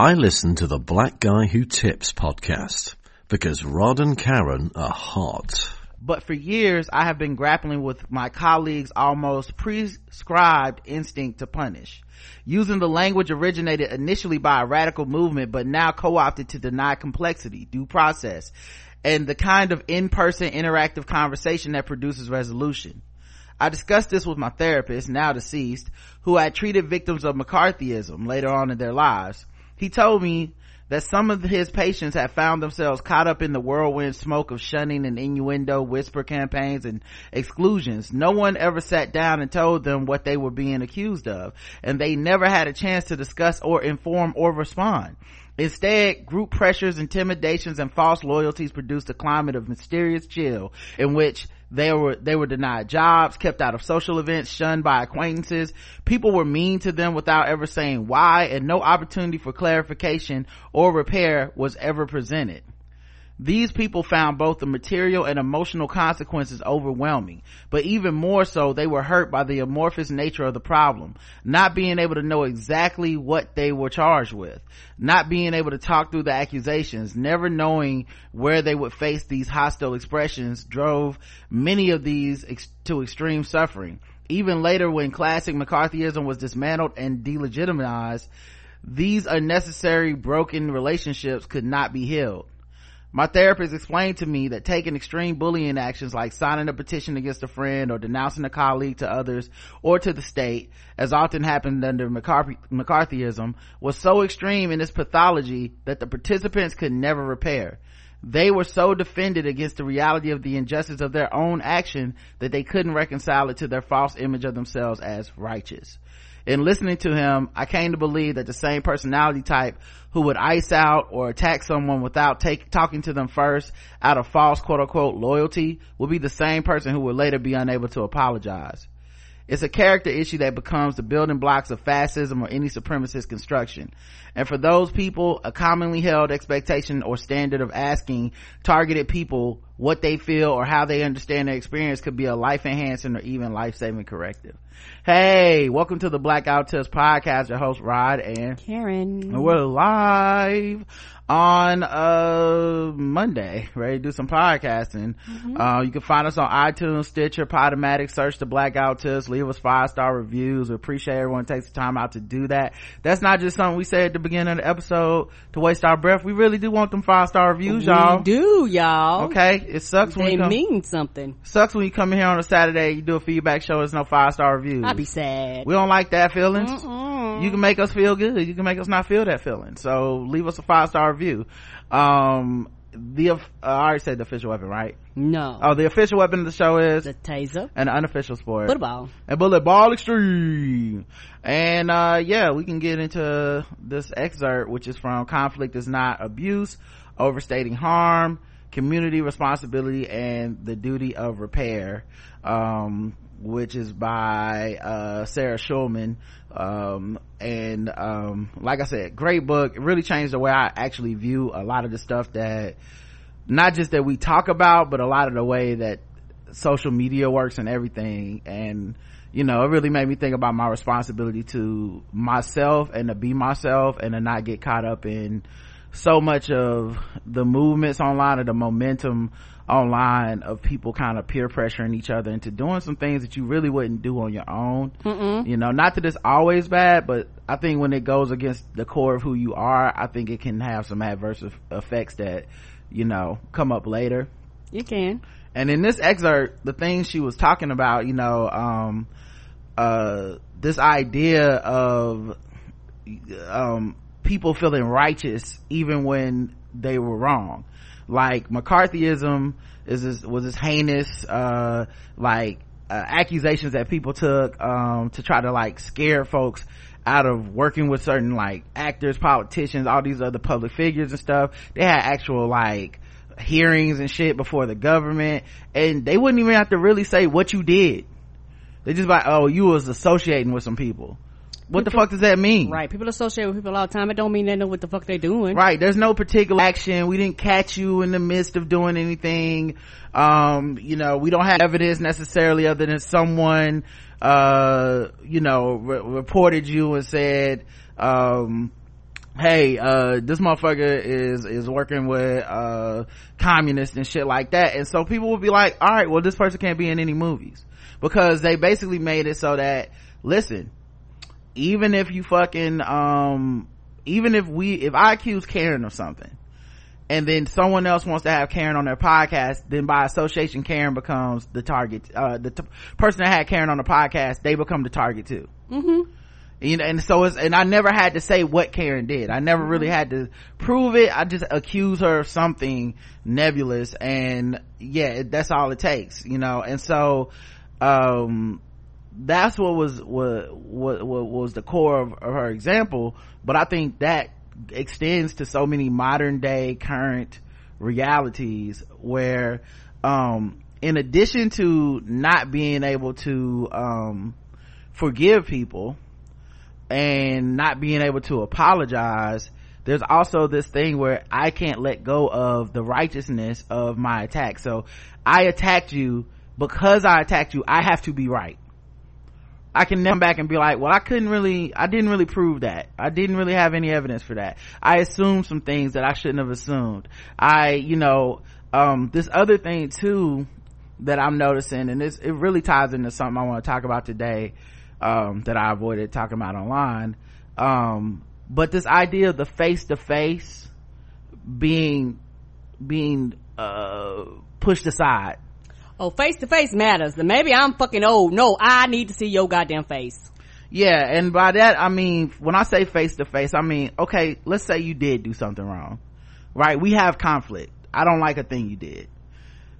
I listen to the Black Guy Who Tips podcast because Rod and Karen are hot. But for years, I have been grappling with my colleagues' almost prescribed instinct to punish. Using the language originated initially by a radical movement, but now co-opted to deny complexity, due process, and the kind of in-person interactive conversation that produces resolution. I discussed this with my therapist, now deceased, who had treated victims of McCarthyism later on in their lives. He told me that some of his patients had found themselves caught up in the whirlwind smoke of shunning and innuendo, whisper campaigns, and exclusions. No one ever sat down and told them what they were being accused of, and they never had a chance to discuss or inform or respond. Instead, group pressures, intimidations, and false loyalties produced a climate of mysterious chill in which they were, they were denied jobs, kept out of social events, shunned by acquaintances. People were mean to them without ever saying why and no opportunity for clarification or repair was ever presented. These people found both the material and emotional consequences overwhelming, but even more so, they were hurt by the amorphous nature of the problem, not being able to know exactly what they were charged with, not being able to talk through the accusations, never knowing where they would face these hostile expressions drove many of these ex- to extreme suffering. Even later when classic McCarthyism was dismantled and delegitimized, these unnecessary broken relationships could not be healed my therapist explained to me that taking extreme bullying actions like signing a petition against a friend or denouncing a colleague to others or to the state, as often happened under McCarthyism, was so extreme in its pathology that the participants could never repair. They were so defended against the reality of the injustice of their own action that they couldn't reconcile it to their false image of themselves as righteous in listening to him, I came to believe that the same personality type who would ice out or attack someone without take, talking to them first out of false quote unquote loyalty would be the same person who would later be unable to apologize. It's a character issue that becomes the building blocks of fascism or any supremacist construction. And for those people, a commonly held expectation or standard of asking targeted people what they feel or how they understand their experience could be a life enhancing or even life saving corrective. Hey, welcome to the Black Guy Who Tips podcast. Your host Rod and Karen. We're live on uh monday. Ready to do some podcasting. Mm-hmm. uh you can find us on itunes stitcher podomatic. Search the black guy who tips. Leave us five star reviews. We appreciate everyone takes the time out to do that. That's not just something we say at the beginning of the episode to waste our breath. We really do want them five star reviews we y'all. do y'all. Okay? It sucks they when you come, mean something. Sucks when you come in here on a saturday you do a feedback show there's no five star i'd be sad. We don't like that feelings. Mm-mm. You can make us feel good. You can make us not feel that feeling. So leave us a five star review. Um the uh, I already said the official weapon, right? No. Oh, the official weapon of the show is the taser, and the unofficial sport, football, and bullet ball extreme. And uh yeah, we can get into this excerpt, which is from "Conflict is Not Abuse: Overstating Harm, Community Responsibility, and the Duty of Repair." Um, which is by uh, sarah schulman. Um, and um, like i said great book. It really changed the way i actually view a lot of the stuff that not just that we talk about but a lot of the way that social media works and everything. And you know it really made me think about my responsibility to myself and to be myself and to not get caught up in so much of the movements online or the momentum online of people kind of peer pressuring each other into doing some things that you really wouldn't do on your own. Mm-mm. you know not that it's always bad but i think when it goes against the core of who you are i think it can have some adverse effects that you know come up later. You can. And in this excerpt the things she was talking about you know um uh this idea of um people feeling righteous even when they were wrong like mccarthyism is this, was this heinous uh like uh, accusations that people took um to try to like scare folks out of working with certain like actors politicians all these other public figures and stuff. They had actual like hearings and shit before the government and they wouldn't even have to really say what you did. They just like oh you was associating with some people what the fuck does that mean? Right. People associate with people all the time. It don't mean they know what the fuck they're doing. Right. There's no particular action. We didn't catch you in the midst of doing anything. Um, you know, we don't have evidence necessarily other than someone, uh, you know, re- reported you and said, um, hey uh this motherfucker is is working with uh communists and shit like that and so people will be like all right well this person can't be in any movies because they basically made it so that listen even if you fucking um even if we if i accuse karen of something and then someone else wants to have karen on their podcast then by association karen becomes the target uh the t- person that had karen on the podcast they become the target too. Mm-hmm. you know and so it's and i never had to say what karen did. I never really had to prove it. I just accuse her of something nebulous and yeah that's all it takes you know? And so um that's what was what what, what was the core of, of her example. But i think that extends to so many modern day current realities where um in addition to not being able to um forgive people and not being able to apologize there's also this thing where i can't let go of the righteousness of my attack. So i attacked you. Because i attacked you i have to be right I can come back and be like, well, I couldn't really, I didn't really prove that. I didn't really have any evidence for that. I assumed some things that I shouldn't have assumed. I, you know, um, this other thing too that I'm noticing, and this, it really ties into something I want to talk about today, um, that I avoided talking about online. Um, but this idea of the face to face being, being, uh, pushed aside Oh, face to face matters. Then maybe I'm fucking old. No, I need to see your goddamn face. Yeah, and by that I mean when I say face to face, I mean okay, let's say you did do something wrong. Right? We have conflict. I don't like a thing you did.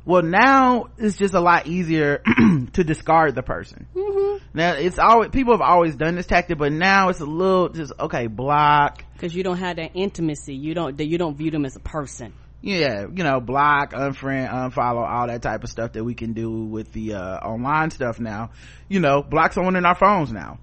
Well, now it's just a lot easier to discard the person. Mm-hmm. Now it's always people have always done this tactic, but now it's a little just okay, block. Because you don't have that intimacy. You don't. You don't view them as a person. Yeah, you know, block, unfriend, unfollow, all that type of stuff that we can do with the uh, online stuff now. You know, block someone in our phones now.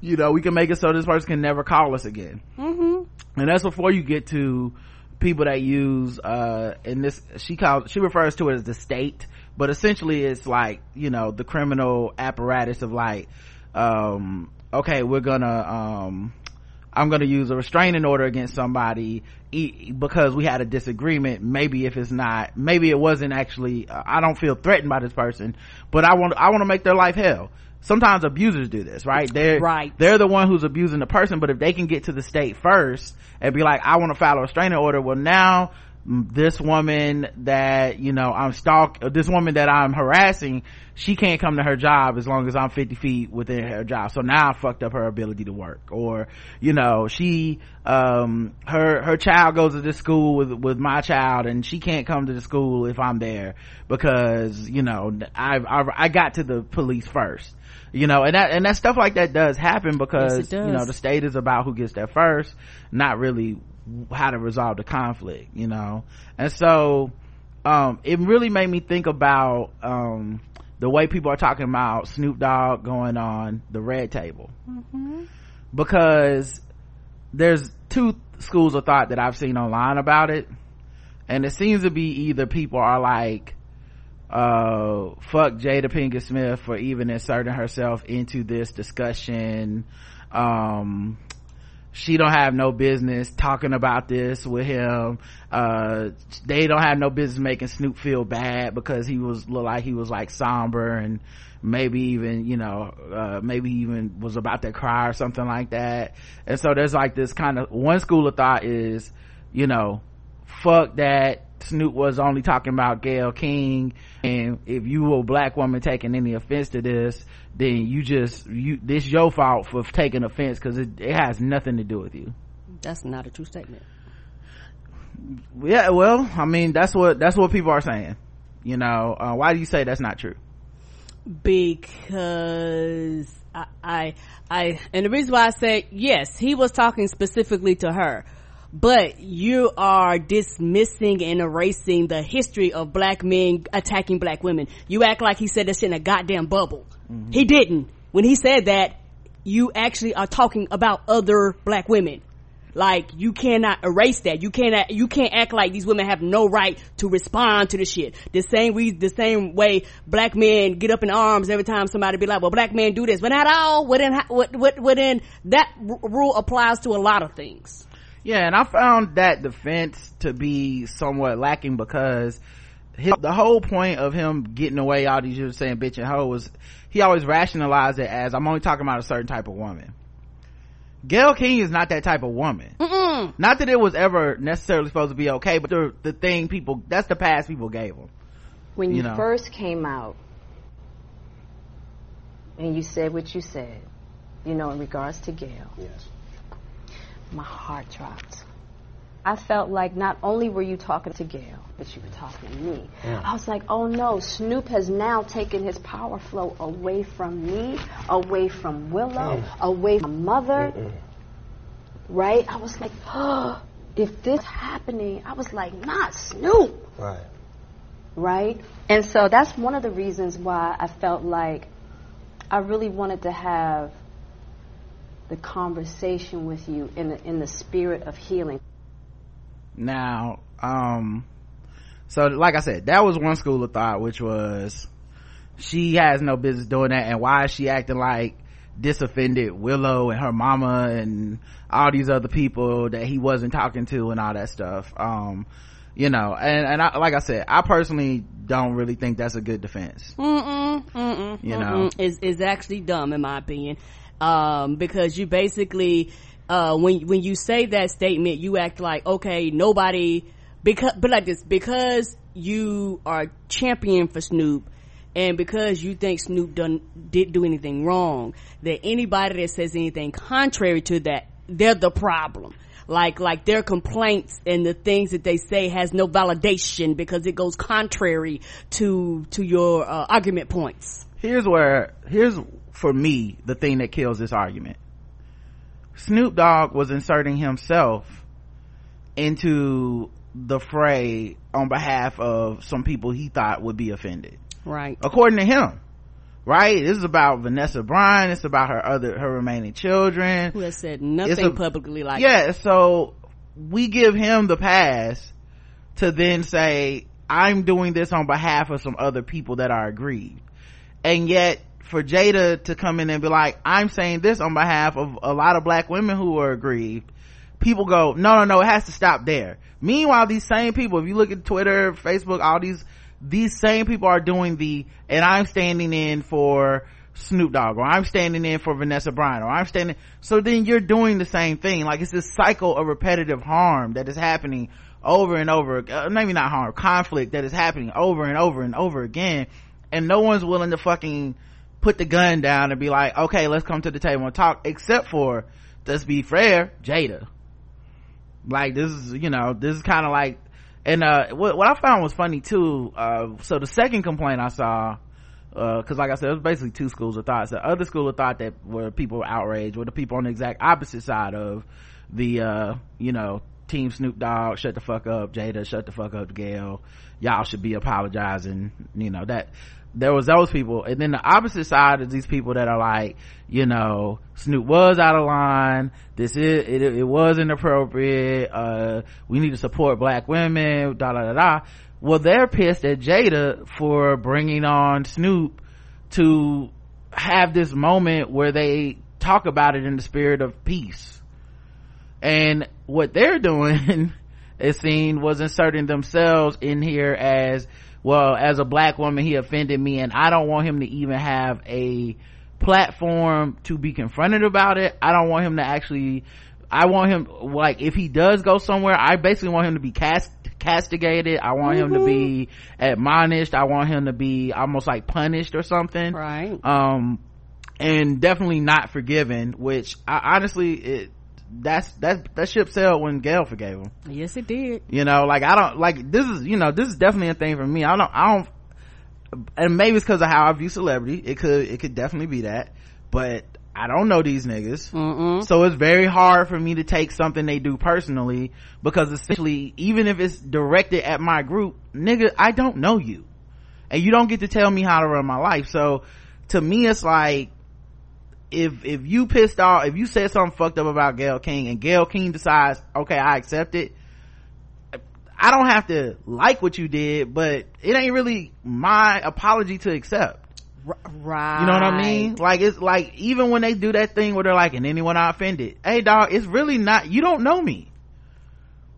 You know, we can make it so this person can never call us again. Mm-hmm. And that's before you get to people that use uh in this she calls she refers to it as the state but essentially it's like you know the criminal apparatus of like um okay we're gonna um i'm gonna use a restraining order against somebody because we had a disagreement. Maybe if it's not maybe it wasn't actually uh, i don't feel threatened by this person but i want i want to make their life hell. Sometimes abusers do this right? They're Right. they're the one who's abusing the person but if they can get to the state first and be like i want to file a restraining order well now this woman that you know i'm stalk this woman that i'm harassing she can't come to her job as long as i'm 50 feet within her job. So now i fucked up her ability to work. Or you know she um her her child goes to this school with with my child and she can't come to the school if i'm there because you know i've, I've i got to the police first. You know and that and that stuff like that does happen because Yes, it you know the state is about who gets there first not really how to resolve the conflict you know? And so um it really made me think about um the way people are talking about snoop dogg going on the red table. Because there's two schools of thought that i've seen online about it. And it seems to be either people are like uh fuck jada pinkett smith for even inserting herself into this discussion. Um she don't have no business talking about this with him. Uh they don't have no business making snoop feel bad because he was look like he was like somber and maybe even you know uh maybe even was about to cry or something like that. And so there's like this kind of one school of thought is you know fuck that Snoop was only talking about Gayle King and if you were a black woman taking any offense to this then you just you this your fault for taking offense because it, it has nothing to do with you. That's not a true statement. yeah well I mean that's what that's what people are saying you know uh, why do you say that's not true? Because I, I, I, and the reason why I say yes, he was talking specifically to her, but you are dismissing and erasing the history of black men attacking black women. You act like he said this in a goddamn bubble. Mm-hmm. He didn't. When he said that, you actually are talking about other black women. Like you cannot erase that. You cannot you can't act like these women have no right to respond to the shit. The same we the same way black men get up in arms every time somebody be like, "Well, black men do this," but not all. Within what what then that r- rule applies to a lot of things. Yeah, and I found that defense to be somewhat lacking because his, the whole point of him getting away all these years saying bitch and hoe was he always rationalized it as I'm only talking about a certain type of woman. Gayle King is not that type of woman. Mm-mm. Not that it was ever necessarily supposed to be okay, but the, the thing people, that's the pass people gave him. When You you, know. first came out and you said what you said, you know, in regards to Gayle, Yes. My heart dropped. I felt like not only were you talking to Gayle, but you were talking to me. Yeah. I was like, oh no, Snoop has now taken his power flow away from me, away from Willow, mm. away from Mother. Right? I was like, oh, if this happening, I was like, not Snoop. Right. right? And so that's one of the reasons why I felt like I really wanted to have the conversation with you in the, in the spirit of healing. Now, um, so like I said, that was one school of thought, which was she has no business doing that, and why is she acting like disoffended Willow and her mama and all these other people that he wasn't talking to and all that stuff. Um, you know, and, and I, like I said, I personally don't really think that's a good defense. Mm-mm, mm-mm, You know. mm-mm. is is actually dumb in my opinion, um, because you basically uh, when when you say that statement, you act like okay, nobody because but like this because you are champion for Snoop. And because you think Snoop done did do anything wrong, that anybody that says anything contrary to that, they're the problem. Like like their complaints and the things that they say has no validation because it goes contrary to to your uh, argument points. here's where here's for me the thing that kills this argument. Snoop dogg was inserting himself into the fray on behalf of some people he thought would be offended. Right. according to him right? This is about vanessa bryant it's about her other her remaining children. Who has said nothing a- publicly like yeah so we give him the pass to then say i'm doing this on behalf of some other people that are aggrieved. And yet for jada to come in and be like i'm saying this on behalf of a lot of black women who are aggrieved. People go no no no it has to stop there. Meanwhile these same people if you look at twitter facebook all these these same people are doing the and i'm standing in for snoop dogg or i'm standing in for vanessa bryant or i'm standing so then you're doing the same thing. Like it's this cycle of repetitive harm that is happening over and over uh, maybe not harm conflict that is happening over and over and over again and no one's willing to fucking put the gun down and be like okay let's come to the table and talk except for let's be fair jada. Like this is you know this is kind of like and uh what, what i found was funny too uh so the second complaint i saw uh, because like i said it was basically two schools of thought. The other school of thought that were people outraged were the people on the exact opposite side of the uh you know team snoop dogg shut the fuck up jada shut the fuck up gayle. Y'all should be apologizing you know that there was those people. And then the opposite side is these people that are like you know snoop was out of line. This is it, it was inappropriate. Uh we need to support black women da da da da. Well they're pissed at jada for bringing on snoop to have this moment where they talk about it in the spirit of peace. And what they're doing it seemed was inserting themselves in here as well as a black woman he offended me and i don't want him to even have a platform to be confronted about it. I don't want him to actually i want him like if he does go somewhere i basically want him to be cast castigated. I want him to be admonished. I want him to be almost like punished or something. Right. um and definitely not forgiven which I, honestly it that's that that ship sailed when gayle forgave him. Yes, it did. you know like i don't like this is you know this is definitely a thing for me. I don't i don't and maybe it's because of how i view celebrity. It could it could definitely be that. But i don't know these niggas. Mm-mm. so it's very hard for me to take something they do personally because essentially even if it's directed at my group nigga i don't know you. And you don't get to tell me how to run my life. So to me it's like if if you pissed off if you said something fucked up about gayle king and gayle king decides okay i accept it i don't have to like what you did but it ain't really my apology to accept Right. you know what I mean? Like it's like even when they do that thing where they're like, and anyone I offended, hey dog, it's really not. You don't know me.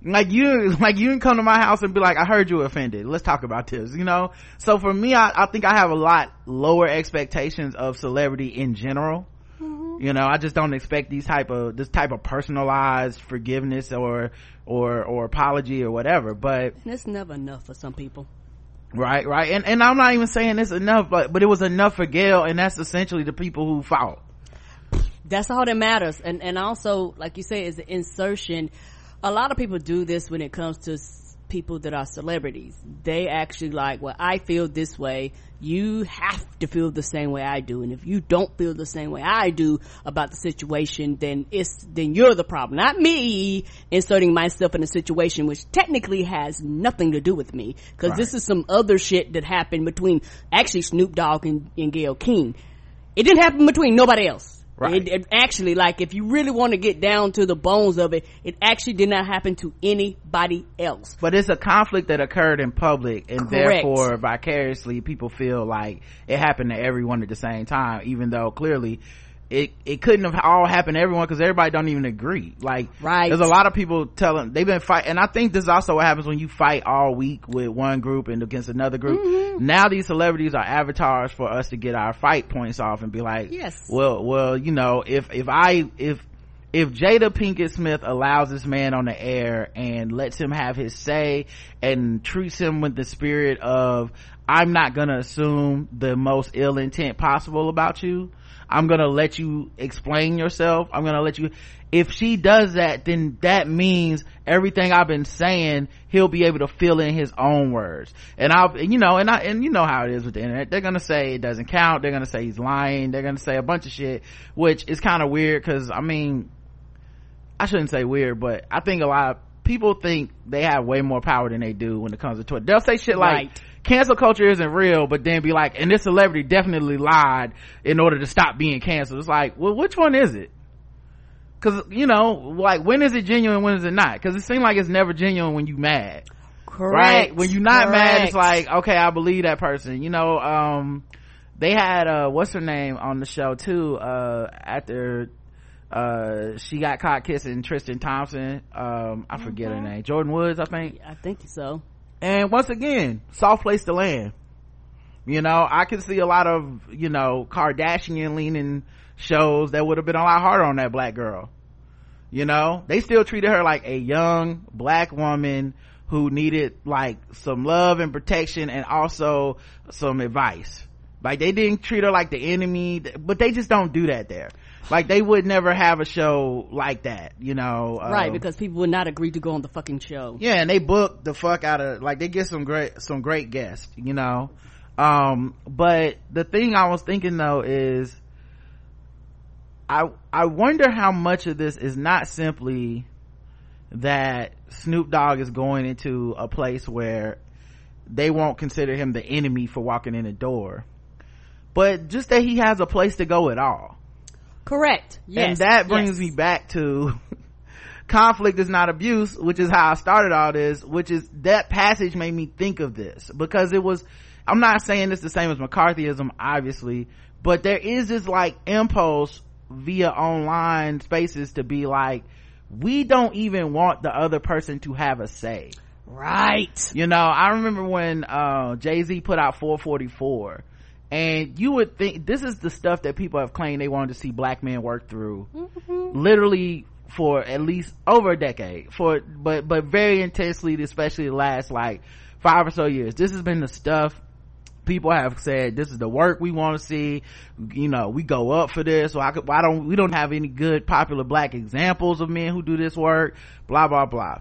Like you, like you can come to my house and be like, I heard you offended. Let's talk about this. You know. So for me, I, I think I have a lot lower expectations of celebrity in general. Mm-hmm. You know, I just don't expect these type of this type of personalized forgiveness or or or apology or whatever. But And it's never enough for some people. right right and and i'm not even saying it's enough but but it was enough for gail and that's essentially the people who fought That's all that matters. And and also, like you say, is the insertion. A lot of people do this when it comes to people that are celebrities. They actually like, well, I feel this way. You have to feel the same way I do. And if you don't feel the same way I do about the situation, then it's, then you're the problem. Not me inserting myself in a situation which technically has nothing to do with me. Cause this is some other shit that happened between actually Snoop Dogg and, and Gayle King. It didn't happen between nobody else. Right. It, it actually, like, if you really want to get down to the bones of it, it actually did not happen to anybody else. but it's a conflict that occurred in public and Correct. therefore vicariously people feel like it happened to everyone at the same time even though clearly it it couldn't have all happened to everyone because everybody don't even agree like Right. there's a lot of people telling they've been fight and i think this is also what happens when you fight all week with one group and against another group Mm-hmm. now these celebrities are avatars for us to get our fight points off and be like Yes. well well you know if if i if if Jada Pinkett Smith allows this man on the air and lets him have his say and treats him with the spirit of, I'm not gonna assume the most ill intent possible about you. I'm gonna let you explain yourself. I'm gonna let you, if she does that, then that means everything I've been saying, he'll be able to fill in his own words. And I'll, you know, and I, and you know how it is with the internet. They're gonna say it doesn't count. They're gonna say he's lying. They're gonna say a bunch of shit, which is kind of weird because, I mean, I shouldn't say weird, but I think a lot of people think they have way more power than they do when it comes to Twitter. They'll say shit like, Right. Cancel culture isn't real, but then be like, and this celebrity definitely lied in order to stop being canceled. It's like, well, which one is it? Cause, you know, like, when is it genuine, when is it not? Cause it seems like it's never genuine when you mad Correct. right when you're not mad it's like okay i believe that person you know um they had uh what's her name on the show too uh after uh she got caught kissing tristan thompson um i forget her name jordyn woods i think I think so. And once again soft place to land. You know i can see a lot of you know kardashian leaning shows that would have been a lot harder on that black girl. You know they still treated her like a young black woman who needed like some love and protection and also some advice. Like they didn't treat her like the enemy but they just don't do that there like they would never have a show like that you know right, um, because people would not agree to go on the fucking show. yeah and they book the fuck out of like they get some great some great guests you know um but the thing i was thinking though is i i wonder how much of this is not simply that snoop dogg is going into a place where they won't consider him the enemy for walking in the door but just that he has a place to go at all Correct. Yes. and that brings yes. me back to conflict is not abuse which is how i started all this which is that passage made me think of this because it was i'm not saying it's the same as mccarthyism obviously but there is this like impulse via online spaces to be like we don't even want the other person to have a say Right. you know, I remember when uh, Jay-Z put out 444 and you would think this is the stuff that people have claimed they wanted to see black men work through. Mm-hmm. Literally for at least over a decade. For but but very intensely especially the last like five or so years. This has been the stuff people have said this is the work we want to see. You know we go up for this. So i could why don't we don't have any good popular black examples of men who do this work. Blah blah blah.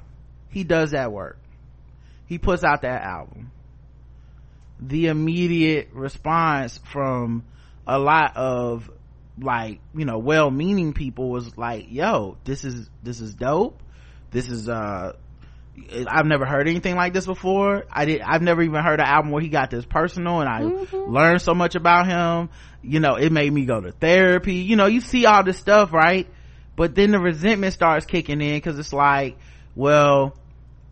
He does that work. He puts out that album the immediate response from a lot of like you know well-meaning people was like yo this is this is dope this is uh I've never heard anything like this before. I did, I've never even heard an album where he got this personal and I mm-hmm. learned so much about him. You know, it made me go to therapy. You know, you see all this stuff, right? But then the resentment starts kicking in cause it's like, well,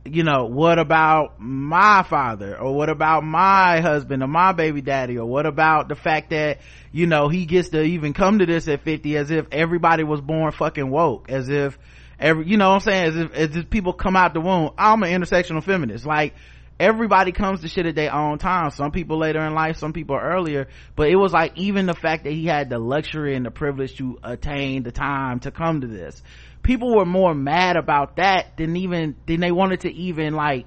you know, what about my father or what about my husband or my baby daddy or what about the fact that, you know, he gets to even come to this at 50 as if everybody was born fucking woke, as if every, you know what I'm saying? As if, as if people come out the womb. I'm an intersectional feminist. Like, everybody comes to shit at their own time. Some people later in life, some people earlier. But it was like even the fact that he had the luxury and the privilege to attain the time to come to this people were more mad about that than even than they wanted to even like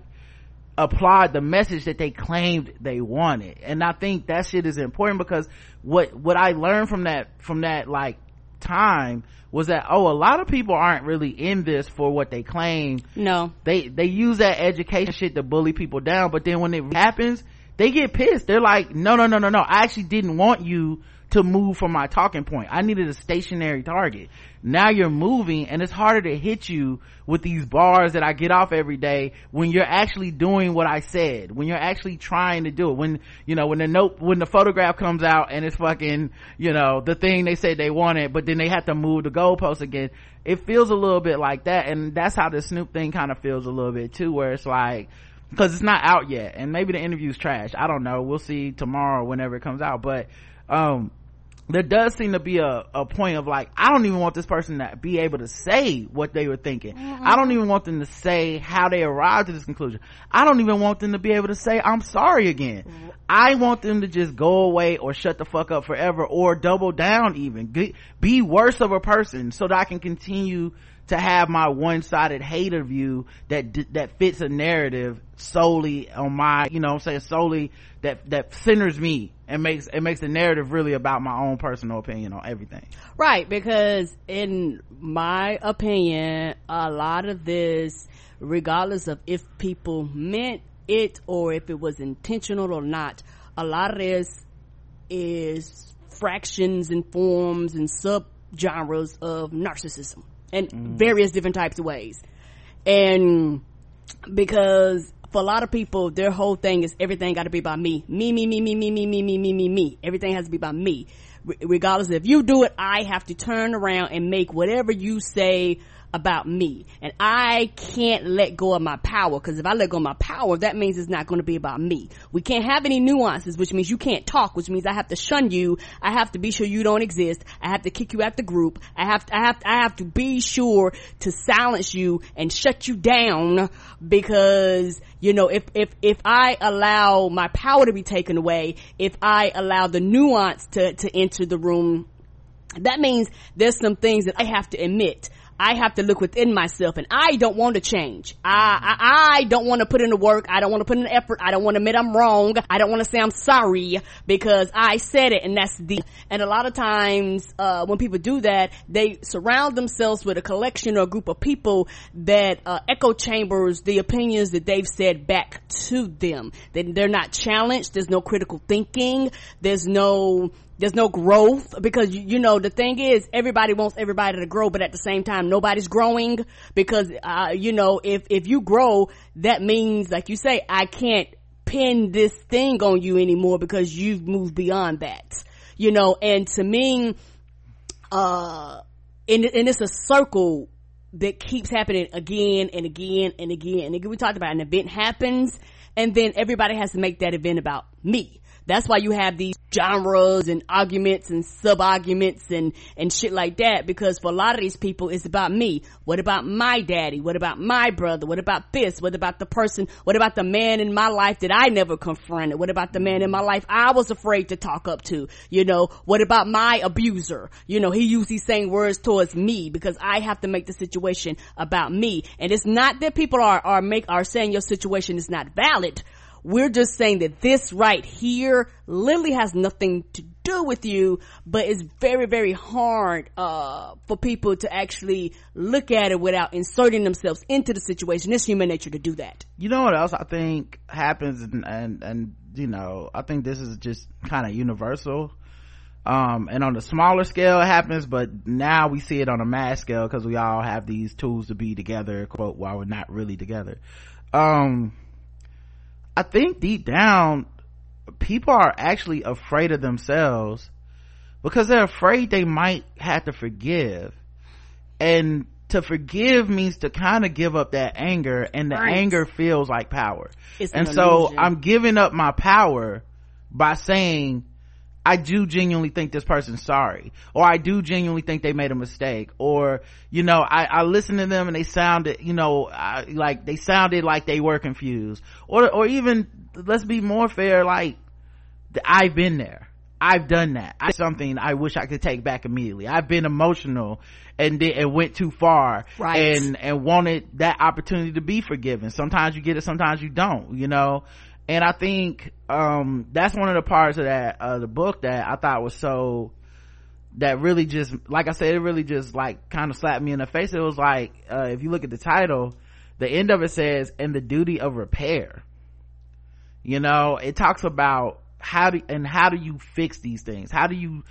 applaud the message that they claimed they wanted. And i think that shit is important because what what i learned from that from that like time was that oh a lot of people aren't really in this for what they claim. No. They they use that education shit to bully people down but then when it happens they get pissed. They're like no no no no no. I actually didn't want you to move from my talking point. I needed a stationary target. Now you're moving and it's harder to hit you with these bars that I get off every day when you're actually doing what I said, when you're actually trying to do it. When, you know, when the note, when the photograph comes out and it's fucking, you know, the thing they said they wanted, but then they have to move the goalpost again. It feels a little bit like that. And that's how the Snoop thing kind of feels a little bit too, where it's like, because it's not out yet and maybe the interview's trash. I don't know. We'll see tomorrow whenever it comes out, but um there does seem to be a, a point of like i don't even want this person to be able to say what they were thinking mm-hmm. i don't even want them to say how they arrived at this conclusion i don't even want them to be able to say i'm sorry again mm-hmm. i want them to just go away or shut the fuck up forever or double down even be, be worse of a person so that i can continue to have my one-sided hate view that that fits a narrative solely on my you know i'm saying solely that that centers me and makes it makes the narrative really about my own personal opinion on everything right because in my opinion a lot of this regardless of if people meant it or if it was intentional or not a lot of this is fractions and forms and sub genres of narcissism in mm. various different types of ways. And because for a lot of people, their whole thing is everything got to be about me. Me, me, me, me, me, me, me, me, me, me, me. Everything has to be about me. regardless if you do it, I have to turn around and make whatever you say about me. And I can't let go of my power because if I let go of my power, that means it's not going to be about me. We can't have any nuances, which means you can't talk, which means I have to shun you. I have to be sure you don't exist. I have to kick you out the group. I have to, I have to, I have to be sure to silence you and shut you down because you know if if if i allow my power to be taken away if i allow the nuance to to enter the room that means there's some things that i have to admit I have to look within myself and I don't want to change. I, I, I don't want to put in the work. I don't want to put in the effort. I don't want to admit I'm wrong. I don't want to say I'm sorry because I said it and that's the, and a lot of times, uh, when people do that, they surround themselves with a collection or a group of people that, uh, echo chambers the opinions that they've said back to them. That they're not challenged. There's no critical thinking. There's no, there's no growth because you, know the thing is everybody wants everybody to grow but at the same time nobody's growing because uh, you know if if you grow that means like you say i can't pin this thing on you anymore because you've moved beyond that you know? And to me uh and, and it's a circle that keeps happening again and again and again. And again we talked about an event happens and then everybody has to make that event about me that's why you have these genres and arguments and sub arguments and, and shit like that because for a lot of these people it's about me. What about my daddy? What about my brother? What about this? What about the person? What about the man in my life that I never confronted? What about the man in my life I was afraid to talk up to? You know, what about my abuser? You know, he used these same words towards me because I have to make the situation about me. And it's not that people are, are make, are saying your situation is not valid we're just saying that this right here literally has nothing to do with you, but it's very, very hard, uh, for people to actually look at it without inserting themselves into the situation. It's human nature to do that. You know what else I think happens and, and, and you know, I think this is just kind of universal. um and on the smaller scale it happens but now we see it on a mass scale because we all have these tools to be together quote while we're not really together um i think deep down people are actually afraid of themselves because they're afraid they might have to forgive. And to forgive means to kind of give up that anger and the Right. anger feels like power. It's and an so i'm giving up my power by saying I do genuinely think this person's sorry, or I do genuinely think they made a mistake, or, you know, I, I listened to them and they sounded, you know, I, like they sounded like they were confused, or, or even, let's be more fair, like, I've been there. I've done that. I something I wish I could take back immediately. I've been emotional and did, and went too far Right. and, and wanted that opportunity to be forgiven. Sometimes you get it, sometimes you don't, you know? And I think, um, that's one of the parts of that, uh, the book that I thought was so, that really just, like I said, it really just like kind of slapped me in the face. It was like, uh, if you look at the title, the end of it says, and the duty of repair. You know it talks about how do and how do you fix these things? How do you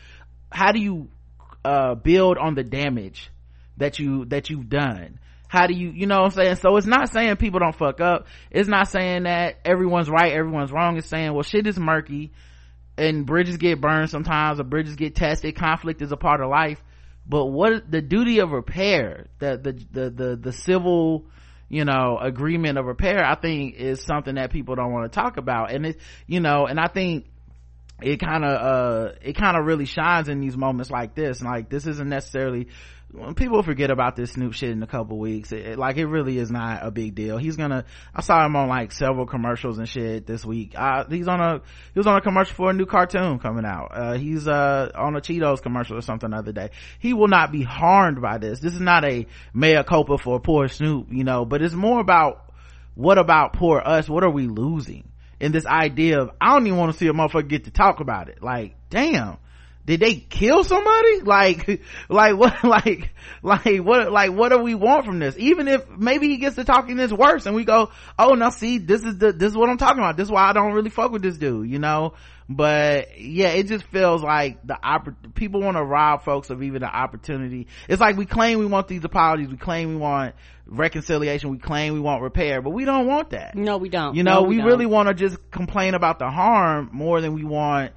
how do you uh build on the damage that you that you've done how do you you know what i'm saying? So it's not saying people don't fuck up. It's not saying that everyone's right everyone's wrong. It's saying well shit is murky and bridges get burned sometimes or bridges get tested. Conflict is a part of life. But what the duty of repair the the the the, the civil you know agreement of repair i think is something that people don't want to talk about. And it you know and i think it kind of uh it kind of really shines in these moments like this. Like this isn't necessarily when people forget about this snoop shit in a couple weeks it, it- like it really is not a big deal. He's gonna i saw him on like several commercials and shit this week. Uh he's on a he was on a commercial for a new cartoon coming out. Uh he's uh on a cheetos commercial or something the other day. He will not be harmed by this. This is not a mea culpa for poor snoop you know but it's more about what about poor us? What are we losing? In this idea of i don't even want to see a motherfucker get to talk about it. Like damn did they kill somebody? Like like what like like what like what do we want from this? Even if maybe he gets to talking this worse and we go oh now see this is the this is what i'm talking about. This is why i don't really fuck with this dude you know? But yeah it just feels like the people want to rob folks of even the opportunity. It's like we claim we want these apologies. We claim we want reconciliation. We claim we want repair but we don't want that. No, we don't. you know No, we, don't. really want to just complain about the harm more than we want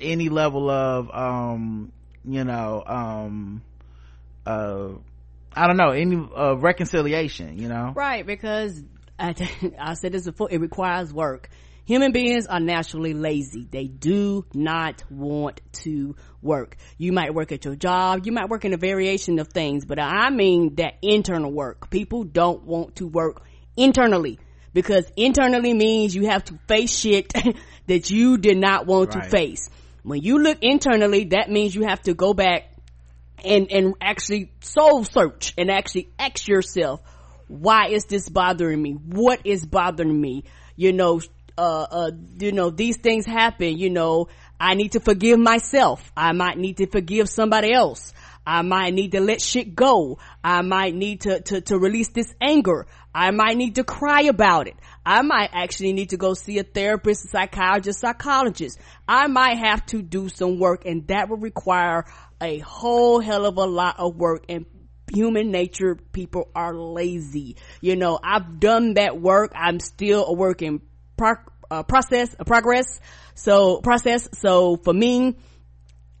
any level of um you know um uh i don't know any uh reconciliation you know Right, because I, I said this before, it requires work. Human beings are naturally lazy. They do not want to work. You might work at your job, you might work in a variation of things, but I mean that internal work. People don't want to work internally because internally means you have to face shit that you did not want Right. to face. When you look internally, that means you have to go back and and actually soul search and actually ask yourself why is this bothering me what is bothering me you know uh uh you know these things happen you know i need to forgive myself i might need to forgive somebody else I might need to let shit go. I might need to, to, to release this anger. I might need to cry about it. I might actually need to go see a therapist, a psychiatrist, psychologist. I might have to do some work and that will require a whole hell of a lot of work and human nature people are lazy. You know i've done that work. I'm still a work in pro- uh, process a progress so process. So for me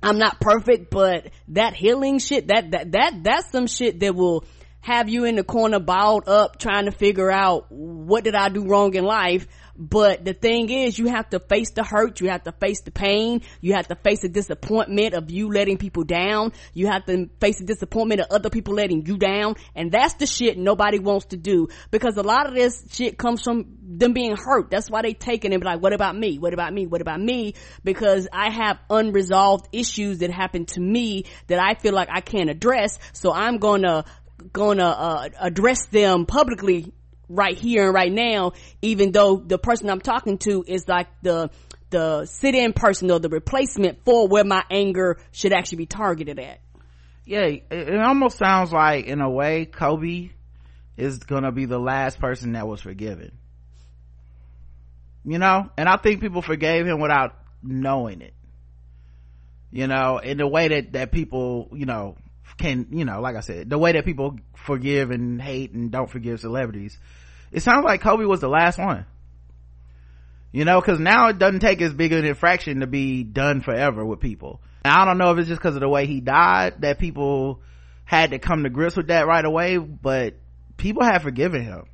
i'm not perfect but that healing shit that that that that's some shit that will have you in the corner balled up trying to figure out what did I do wrong in life. But the thing is, you have to face the hurt. You have to face the pain. You have to face the disappointment of you letting people down. You have to face the disappointment of other people letting you down. And that's the shit nobody wants to do because a lot of this shit comes from them being hurt. That's why they take it and be like, what about me? What about me? What about me? Because I have unresolved issues that happen to me that I feel like I can't address. So I'm gonna gonna uh, address them publicly right here and right now even though the person i'm talking to is like the the sit-in person or the replacement for where my anger should actually be targeted at. Yeah it, it almost sounds like in a way kobe is gonna be the last person that was forgiven. You know? And i think people forgave him without knowing it. You know? In the way that that people you know can you know like i said the way that people forgive and hate and don't forgive celebrities it sounds like kobe was the last one. You know because now it doesn't take as big an infraction to be done forever with people. I don't know if it's just because of the way he died that people had to come to grips with that right away but people have forgiven him.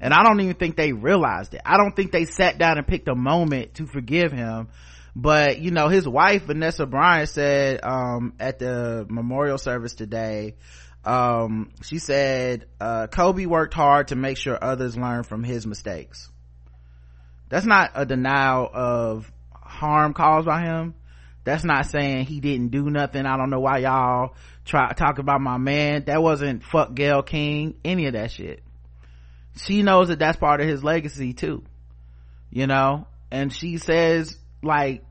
And i don't even think they realized it. I don't think they sat down and picked a moment to forgive him but you know his wife vanessa bryant said um, at the memorial service today um, she said uh, kobe worked hard to make sure others learn from his mistakes. That's not a denial of harm caused by him. That's not saying he didn't do nothing. I don't know why y'all try talk about my man. That wasn't fuck gayle king any of that shit. She knows that that's part of his legacy too you know? And she says like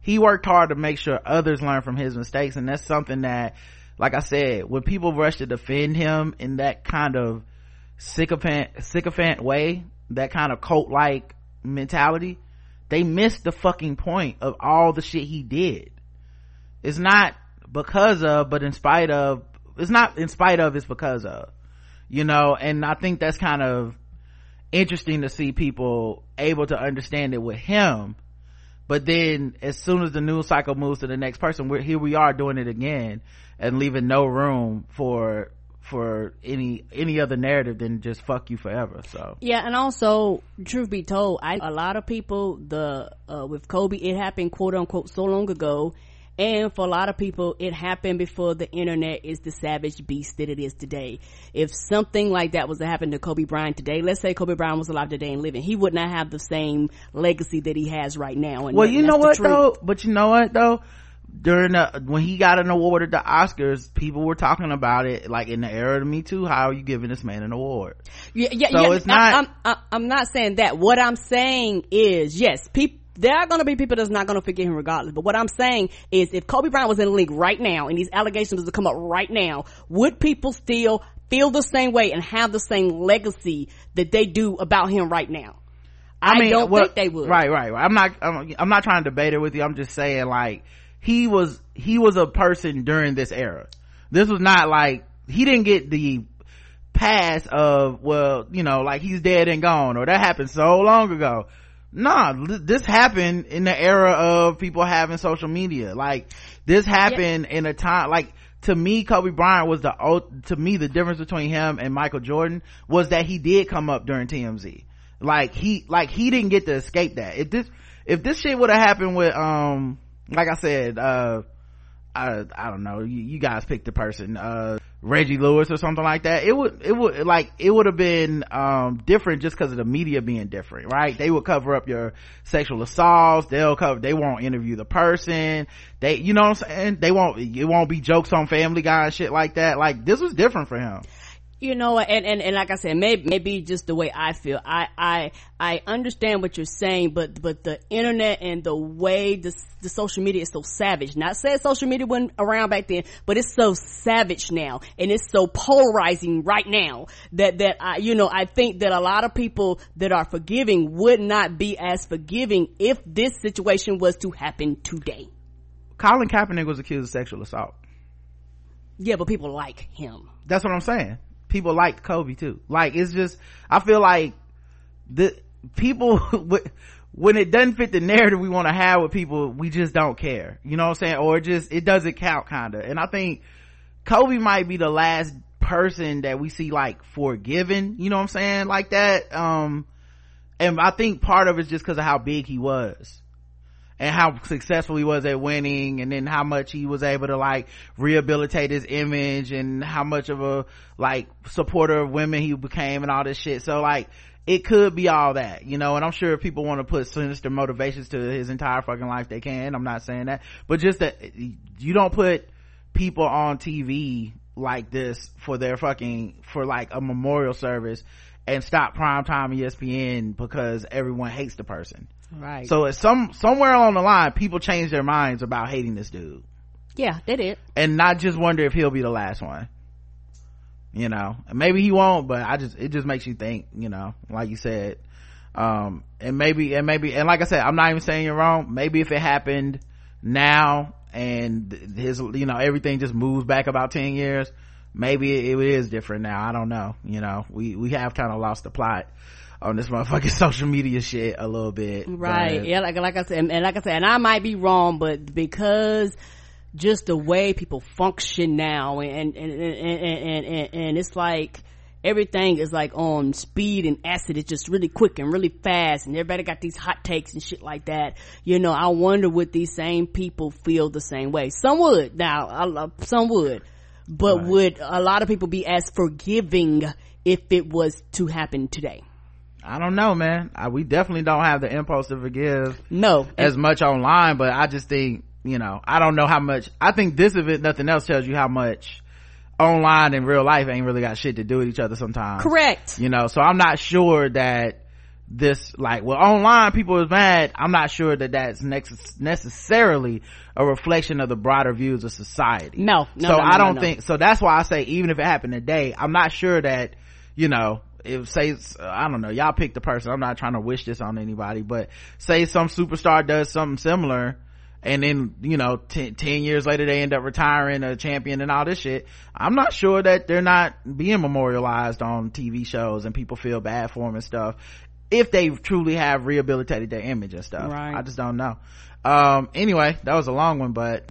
he worked hard to make sure others learn from his mistakes and that's something that like i said when people rush to defend him in that kind of sycophant sycophant way that kind of cult like mentality they missed the fucking point of all the shit he did. It's not because of but in spite of it's not in spite of it's because of you know and i think that's kind of interesting to see people able to understand it with him but then as soon as the news cycle moves to the next person here we are doing it again and leaving no room for for any any other narrative than just fuck you forever so. Yeah and also truth be told i a lot of people the uh, with kobe it happened quote unquote so long ago and for a lot of people, it happened before the internet is the savage beast that it is today. If something like that was to happen to Kobe Bryant today, let's say Kobe Bryant was alive today and living, he would not have the same legacy that he has right now. And well, you know what though? But you know what though? During the, when he got an award at the Oscars, people were talking about it like in the era of Me Too. How are you giving this man an award? Yeah, yeah, so yeah. It's not, I, I'm, I'm not saying that. What I'm saying is, yes, people, there are going to be people that's not going to forgive him regardless. But what I'm saying is if Kobe Bryant was in the league right now and these allegations to come up right now, would people still feel the same way and have the same legacy that they do about him right now? I, I mean, don't well, think they would. Right, right, right. I'm not, I'm, I'm not trying to debate it with you. I'm just saying like, he was, he was a person during this era. This was not like, he didn't get the pass of, well, you know, like he's dead and gone or that happened so long ago nah this happened in the era of people having social media. Like this happened in a time like to me kobe bryant was the to me the difference between him and michael jordan was that he did come up during tmz like he like he didn't get to escape that. If this if this shit would have happened with um like i said uh I, I don't know. You, you guys pick the person. Uh reggie lewis or something like that it would it would like it would have been um different just because of the media being different right? They would cover up your sexual assaults they'll cover they won't interview the person they you know what i'm saying? They won't it won't be jokes on family guy and shit like that. Like this was different for him you know and, and and like i said maybe maybe just the way i feel. I i i understand what you're saying but but the internet and the way the, the social media is so savage. Not saying social media wasn't around back then but it's so savage now and it's so polarizing right now that that i you know i think that a lot of people that are forgiving would not be as forgiving if this situation was to happen today. Colin kaepernick was accused of sexual assault. Yeah but people like him. That's what i'm saying people liked Kobe too. Like it's just, I feel like the people, when it doesn't fit the narrative we want to have with people, we just don't care. You know what I'm saying? Or just, it doesn't count kinda. And I think Kobe might be the last person that we see like forgiven, you know what I'm saying? Like that. Um, and I think part of it's just because of how big he was and how successful he was at winning and then how much he was able to like rehabilitate his image and how much of a like supporter of women he became and all this shit. So like it could be all that you know and i'm sure if people want to put sinister motivations to his entire fucking life they can. I'm not saying that. But just that you don't put people on tv like this for their fucking for like a memorial service and stop primetime espn because everyone hates the person Right. So it's some somewhere along the line, people change their minds about hating this dude. Yeah, they did. And not just wonder if he'll be the last one. You know, maybe he won't, but I just it just makes you think. You know, like you said, um, and maybe and maybe and like I said, I'm not even saying you're wrong. Maybe if it happened now and his you know everything just moves back about 10 years maybe it, it is different now i don't know you know we we have kind of lost the plot on this motherfucking social media shit a little bit right. but- yeah like, like i said and, and like i said and i might be wrong but because just the way people function now and and and and, and, and, it's like everything is like on speed and acid. It's just really quick and really fast and everybody got these hot takes and shit like that. You know i wonder would these same people feel the same way? Some would. Now I, love some would. But Right. would a lot of people be as forgiving if it was to happen today I don't know, man. I, we definitely don't have the impulse to forgive no as much online, but I just think, you know, I don't know how much, I think this of it, nothing else tells you how much online and real life ain't really got shit to do with each other sometimes. correct You know, so I'm not sure that this, like, well, online people is mad. I'm not sure that that's nex- necessarily a reflection of the broader views of society. No, no, So no, no, I don't no. think, so that's why I say even if it happened today, I'm not sure that, you know, if say, I don't know, y'all pick the person. I'm not trying to wish this on anybody, but say some superstar does something similar and then, you know, 10, 10 years later they end up retiring a champion and all this shit. I'm not sure that they're not being memorialized on TV shows and people feel bad for them and stuff. If they truly have rehabilitated their image and stuff. Right. I just don't know. Um, anyway, that was a long one, but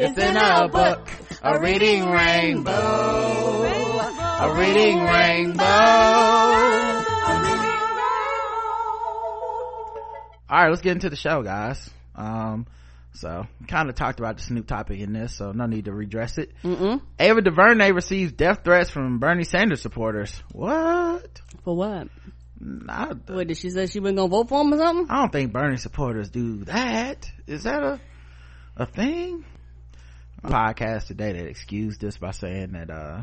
It's in a book. A reading rainbow. A reading rainbow. All right, let's get into the show, guys. Um, so kind of talked about the Snoop topic in this, so no need to redress it. Mm-mm. Ava DuVernay receives death threats from Bernie Sanders supporters. What? For what? Nah, What did she say? She wasn't gonna vote for him or something? I don't think Bernie supporters do that. Is that a a thing? Podcast today that excused this by saying that uh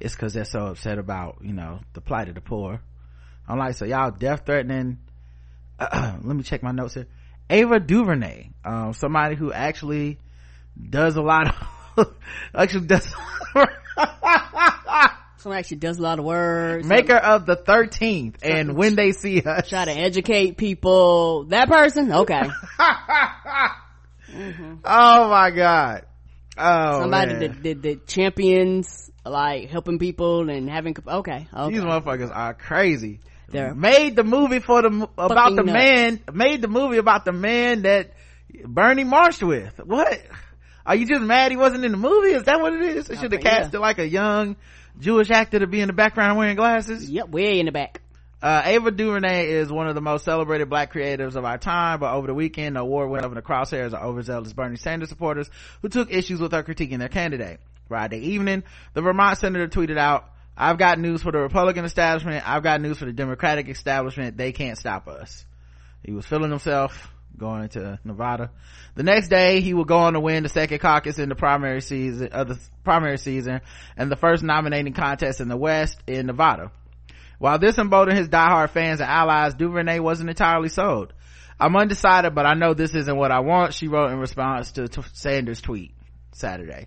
it's because they're so upset about you know the plight of the poor. I'm like, so y'all death threatening. let me check my notes here. Ava DuVernay, um, somebody who actually does a lot of actually does Someone actually does a lot of words. maker of the 13th and when they see us Try to educate people. That person? Okay. Mm-hmm. oh my god oh Somebody man. that, that, that champions like helping people and having, okay. okay. These motherfuckers are crazy. They're made the movie for the about the nuts. man. Made the movie about the man that Bernie marched with. What? Are you just mad he wasn't in the movie? Is that what it is? They should have think, yeah. casted like a young Jewish actor to be in the background wearing glasses. Yep, way in the back. Uh, Ava DuVernay is one of the most celebrated black creatives of our time, but over the weekend, the award went over the crosshairs of overzealous Bernie Sanders supporters who took issues with her critiquing their candidate. Friday evening, the Vermont senator tweeted out, I've got news for the Republican establishment. I've got news for the Democratic establishment. They can't stop us. He was feeling himself going into Nevada. The next day, he would go on to win the second caucus in the primary season, of the primary season and the first nominating contest in the West in Nevada. While this emboldened his diehard fans and allies, Duvernay wasn't entirely sold. I'm undecided, but I know this isn't what I want, she wrote in response to t- Sanders' tweet Saturday.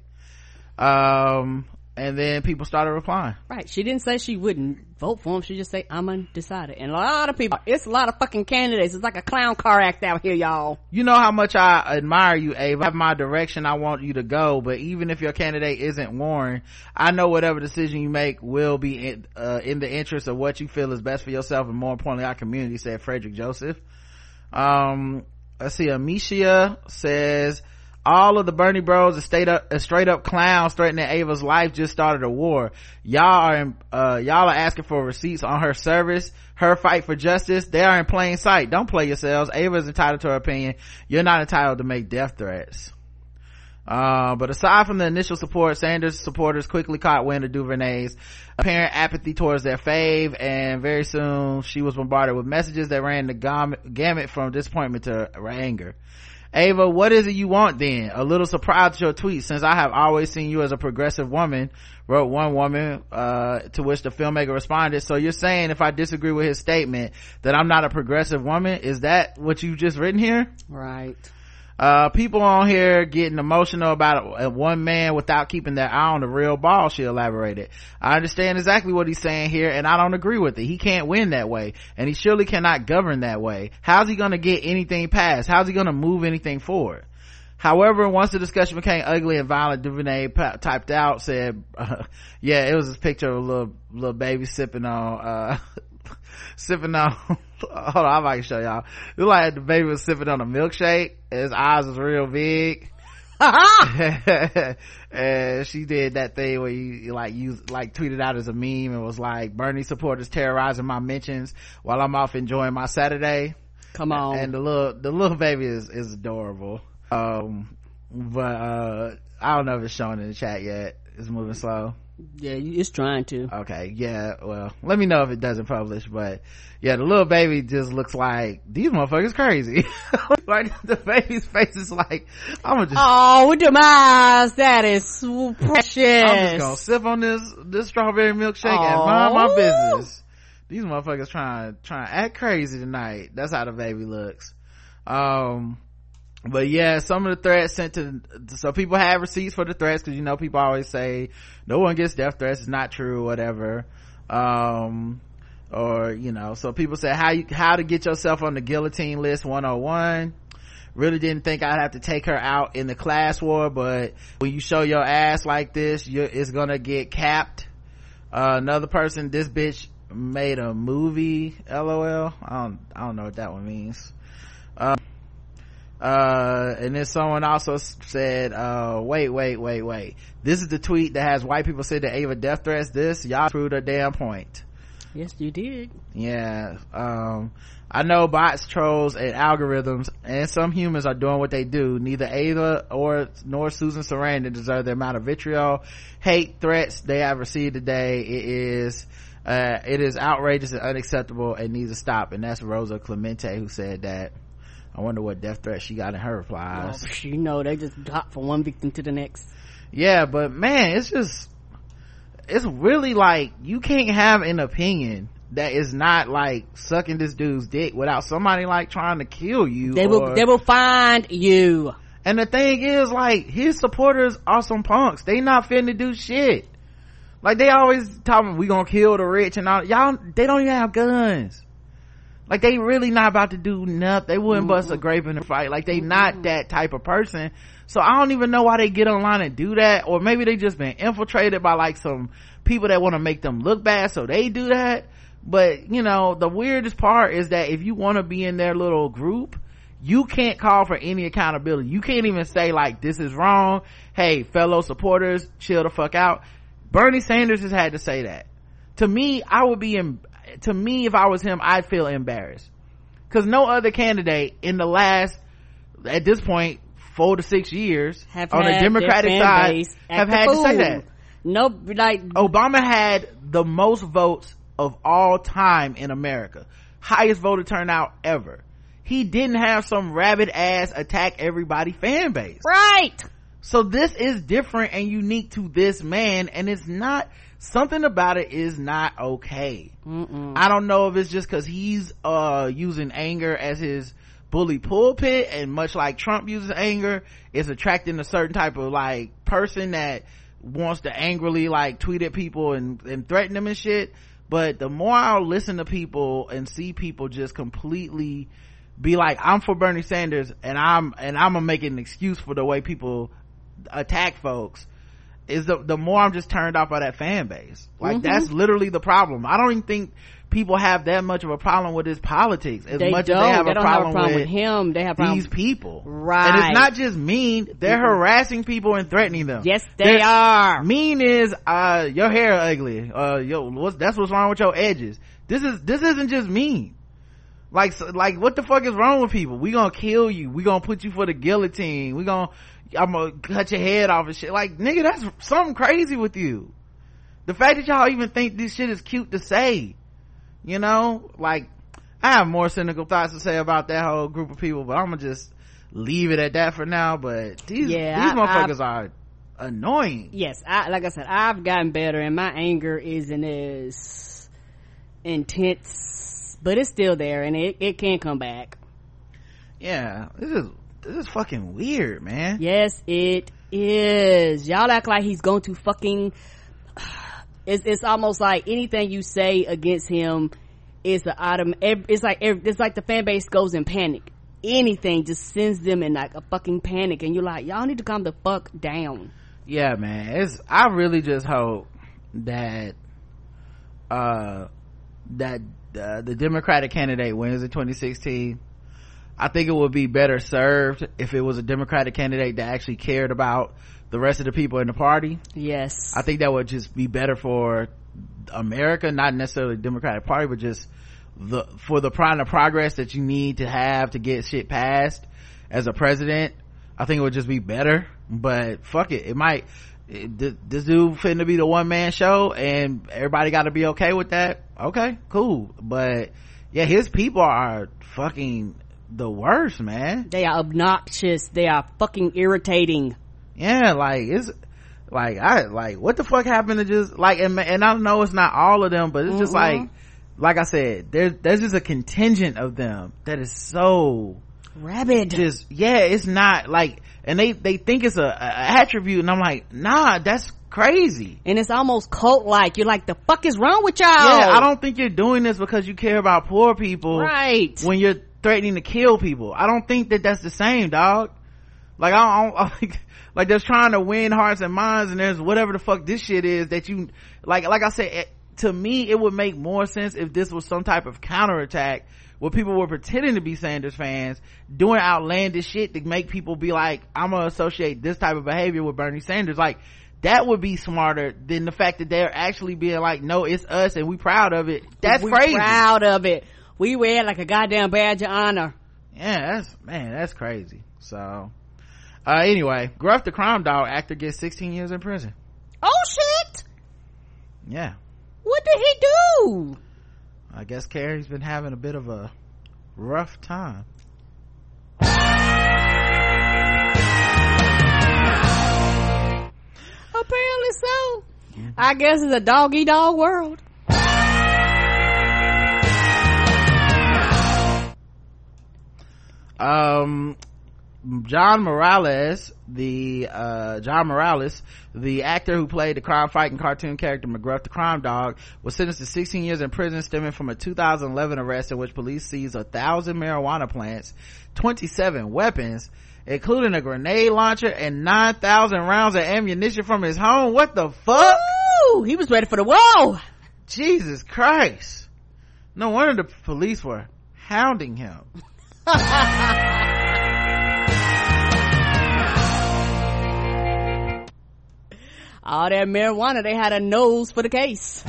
Um, and then people started replying. Right. She didn't say she wouldn't vote for him. She just say, I'm undecided. And a lot of people, it's a lot of fucking candidates. It's like a clown car act out here, y'all. You know how much I admire you, Ava. I have my direction I want you to go, but even if your candidate isn't Warren, I know whatever decision you make will be in, uh, in the interest of what you feel is best for yourself and more importantly our community, said Frederick Joseph. Um, let's see, Amicia says, all of the Bernie bros are straight up, straight up clowns threatening Ava's life just started a war. Y'all are, uh, y'all are asking for receipts on her service, her fight for justice. They are in plain sight. Don't play yourselves. Ava is entitled to her opinion. You're not entitled to make death threats. Uh, but aside from the initial support, Sanders supporters quickly caught wind of DuVernay's apparent apathy towards their fave, and very soon she was bombarded with messages that ran the gamut from disappointment to anger. Ava, what is it you want then? A little surprise to your tweet since I have always seen you as a progressive woman, wrote one woman, uh, to which the filmmaker responded. So you're saying if I disagree with his statement that I'm not a progressive woman? Is that what you've just written here? Right uh people on here getting emotional about one man without keeping their eye on the real ball she elaborated. I understand exactly what he's saying here and i don't agree with it. He can't win that way and he surely cannot govern that way. How's he gonna get anything passed? How's he gonna move anything forward? However, once the discussion became ugly and violent, Duvernay p- typed out, said, uh, yeah, it was this picture of a little, little baby sipping on, uh, sipping on hold on, I might show y'all. It like the baby was sipping on a milkshake. His eyes was real big. and she did that thing where you like you like tweeted out as a meme and was like Bernie supporters terrorizing my mentions while I'm off enjoying my Saturday. Come on. And the little the little baby is is adorable. Um but uh I don't know if it's showing in the chat yet. It's moving slow. Yeah, it's trying to. Okay, yeah, well, let me know if it doesn't publish, but yeah, the little baby just looks like, these motherfuckers crazy. like, the baby's face is like, I'm gonna just. Oh, with your eyes, that is so precious. I'm just gonna sip on this, this strawberry milkshake and mind my business. These motherfuckers trying, trying to act crazy tonight. That's how the baby looks. Um, but yeah, some of the threats sent to, so people have receipts for the threats because you know people always say no one gets death threats. It's not true, whatever. Um, or, you know, so people say how you, how to get yourself on the guillotine list 101. Really didn't think I'd have to take her out in the class war, but when you show your ass like this, it's gonna get capped. Uh, another person, this bitch made a movie, lol. I don't, I don't know what that one means. Uh, uh, and then someone also said, uh, wait, wait, wait, wait. This is the tweet that has white people say that Ava death threats. This, y'all proved a damn point. Yes, you did. Yeah. Um, I know bots, trolls, and algorithms, and some humans are doing what they do. Neither Ava or nor Susan Sarandon deserve the amount of vitriol, hate, threats they have received today. It is, uh, it is outrageous and unacceptable and needs to stop. And that's Rosa Clemente who said that. I wonder what death threat she got in her replies. Oh, you know, they just hop from one victim to the next. Yeah, but man, it's just, it's really like, you can't have an opinion that is not like sucking this dude's dick without somebody like trying to kill you. They will, they will find you. And the thing is, like, his supporters are some punks. They not finna do shit. Like, they always talking, we gonna kill the rich and all. Y'all, they don't even have guns. Like they really not about to do nothing. They wouldn't mm-hmm. bust a grape in a fight. Like they mm-hmm. not that type of person. So I don't even know why they get online and do that. Or maybe they just been infiltrated by like some people that want to make them look bad. So they do that. But you know, the weirdest part is that if you want to be in their little group, you can't call for any accountability. You can't even say like, this is wrong. Hey, fellow supporters, chill the fuck out. Bernie Sanders has had to say that. To me, I would be in, to me, if I was him, I'd feel embarrassed. Cause no other candidate in the last, at this point, four to six years have on the Democratic side have had to say that. No, like Obama had the most votes of all time in America. Highest voter turnout ever. He didn't have some rabid ass attack everybody fan base. Right. So this is different and unique to this man and it's not something about it is not okay Mm-mm. i don't know if it's just because he's uh using anger as his bully pulpit and much like trump uses anger it's attracting a certain type of like person that wants to angrily like tweet at people and, and threaten them and shit but the more i listen to people and see people just completely be like i'm for bernie sanders and i'm and i'm gonna make an excuse for the way people attack folks is the the more I'm just turned off by that fan base. Like mm-hmm. that's literally the problem. I don't even think people have that much of a problem with his politics as they much don't. as they have, they a, problem have a problem with, with, him. They have these people, right? And it's not just mean; they're mm-hmm. harassing people and threatening them. Yes, they they're, are. Mean is uh your hair ugly. Uh, yo, what's that's what's wrong with your edges. This is this isn't just mean. Like, like, what the fuck is wrong with people? We gonna kill you. We gonna put you for the guillotine. We gonna I'm gonna cut your head off and shit. Like, nigga, that's something crazy with you. The fact that y'all even think this shit is cute to say, you know, like, I have more cynical thoughts to say about that whole group of people, but I'm gonna just leave it at that for now. But these, yeah, these I, motherfuckers I, are annoying. Yes, I, like I said, I've gotten better and my anger isn't as intense, but it's still there and it, it can come back. Yeah, this is this is fucking weird, man. Yes, it is. Y'all act like he's going to fucking. It's it's almost like anything you say against him is the item. It's like it's like the fan base goes in panic. Anything just sends them in like a fucking panic, and you're like, y'all need to calm the fuck down. Yeah, man. It's I really just hope that uh that uh, the Democratic candidate wins in 2016 I think it would be better served if it was a Democratic candidate that actually cared about the rest of the people in the party. Yes. I think that would just be better for America, not necessarily the Democratic Party, but just the, for the kind of progress that you need to have to get shit passed as a president. I think it would just be better, but fuck it. It might, this dude to be the one man show and everybody gotta be okay with that. Okay, cool. But yeah, his people are fucking the worst, man. They are obnoxious. They are fucking irritating. Yeah, like it's like I like what the fuck happened to just like and, and I know it's not all of them, but it's mm-hmm. just like like I said, there's there's just a contingent of them that is so rabid. Just yeah, it's not like and they they think it's a, a attribute, and I'm like, nah, that's crazy. And it's almost cult like. You're like, the fuck is wrong with y'all? Yeah, I don't think you're doing this because you care about poor people. Right. When you're threatening to kill people. I don't think that that's the same, dog. Like I don't, like, like there's trying to win hearts and minds, and there's whatever the fuck this shit is that you like. Like I said, it, to me, it would make more sense if this was some type of counterattack where people were pretending to be Sanders fans, doing outlandish shit to make people be like, I'm gonna associate this type of behavior with Bernie Sanders. Like that would be smarter than the fact that they're actually being like, no, it's us and we proud of it. That's we crazy. Proud of it we wear like a goddamn badge of honor. Yeah that's man that's crazy. So uh anyway gruff the crime dog actor gets 16 years in prison. Oh shit! Yeah. What did he do? I guess carrie's been having a bit of a rough time. Apparently so. I guess it's a doggy dog world um John Morales, the uh, John Morales, the actor who played the crime fighting cartoon character McGruff the Crime Dog, was sentenced to 16 years in prison stemming from a 2011 arrest in which police seized a thousand marijuana plants, 27 weapons, including a grenade launcher and 9,000 rounds of ammunition from his home. What the fuck? Ooh, he was ready for the wall. Jesus Christ. No wonder the police were hounding him. All that marijuana, they had a nose for the case.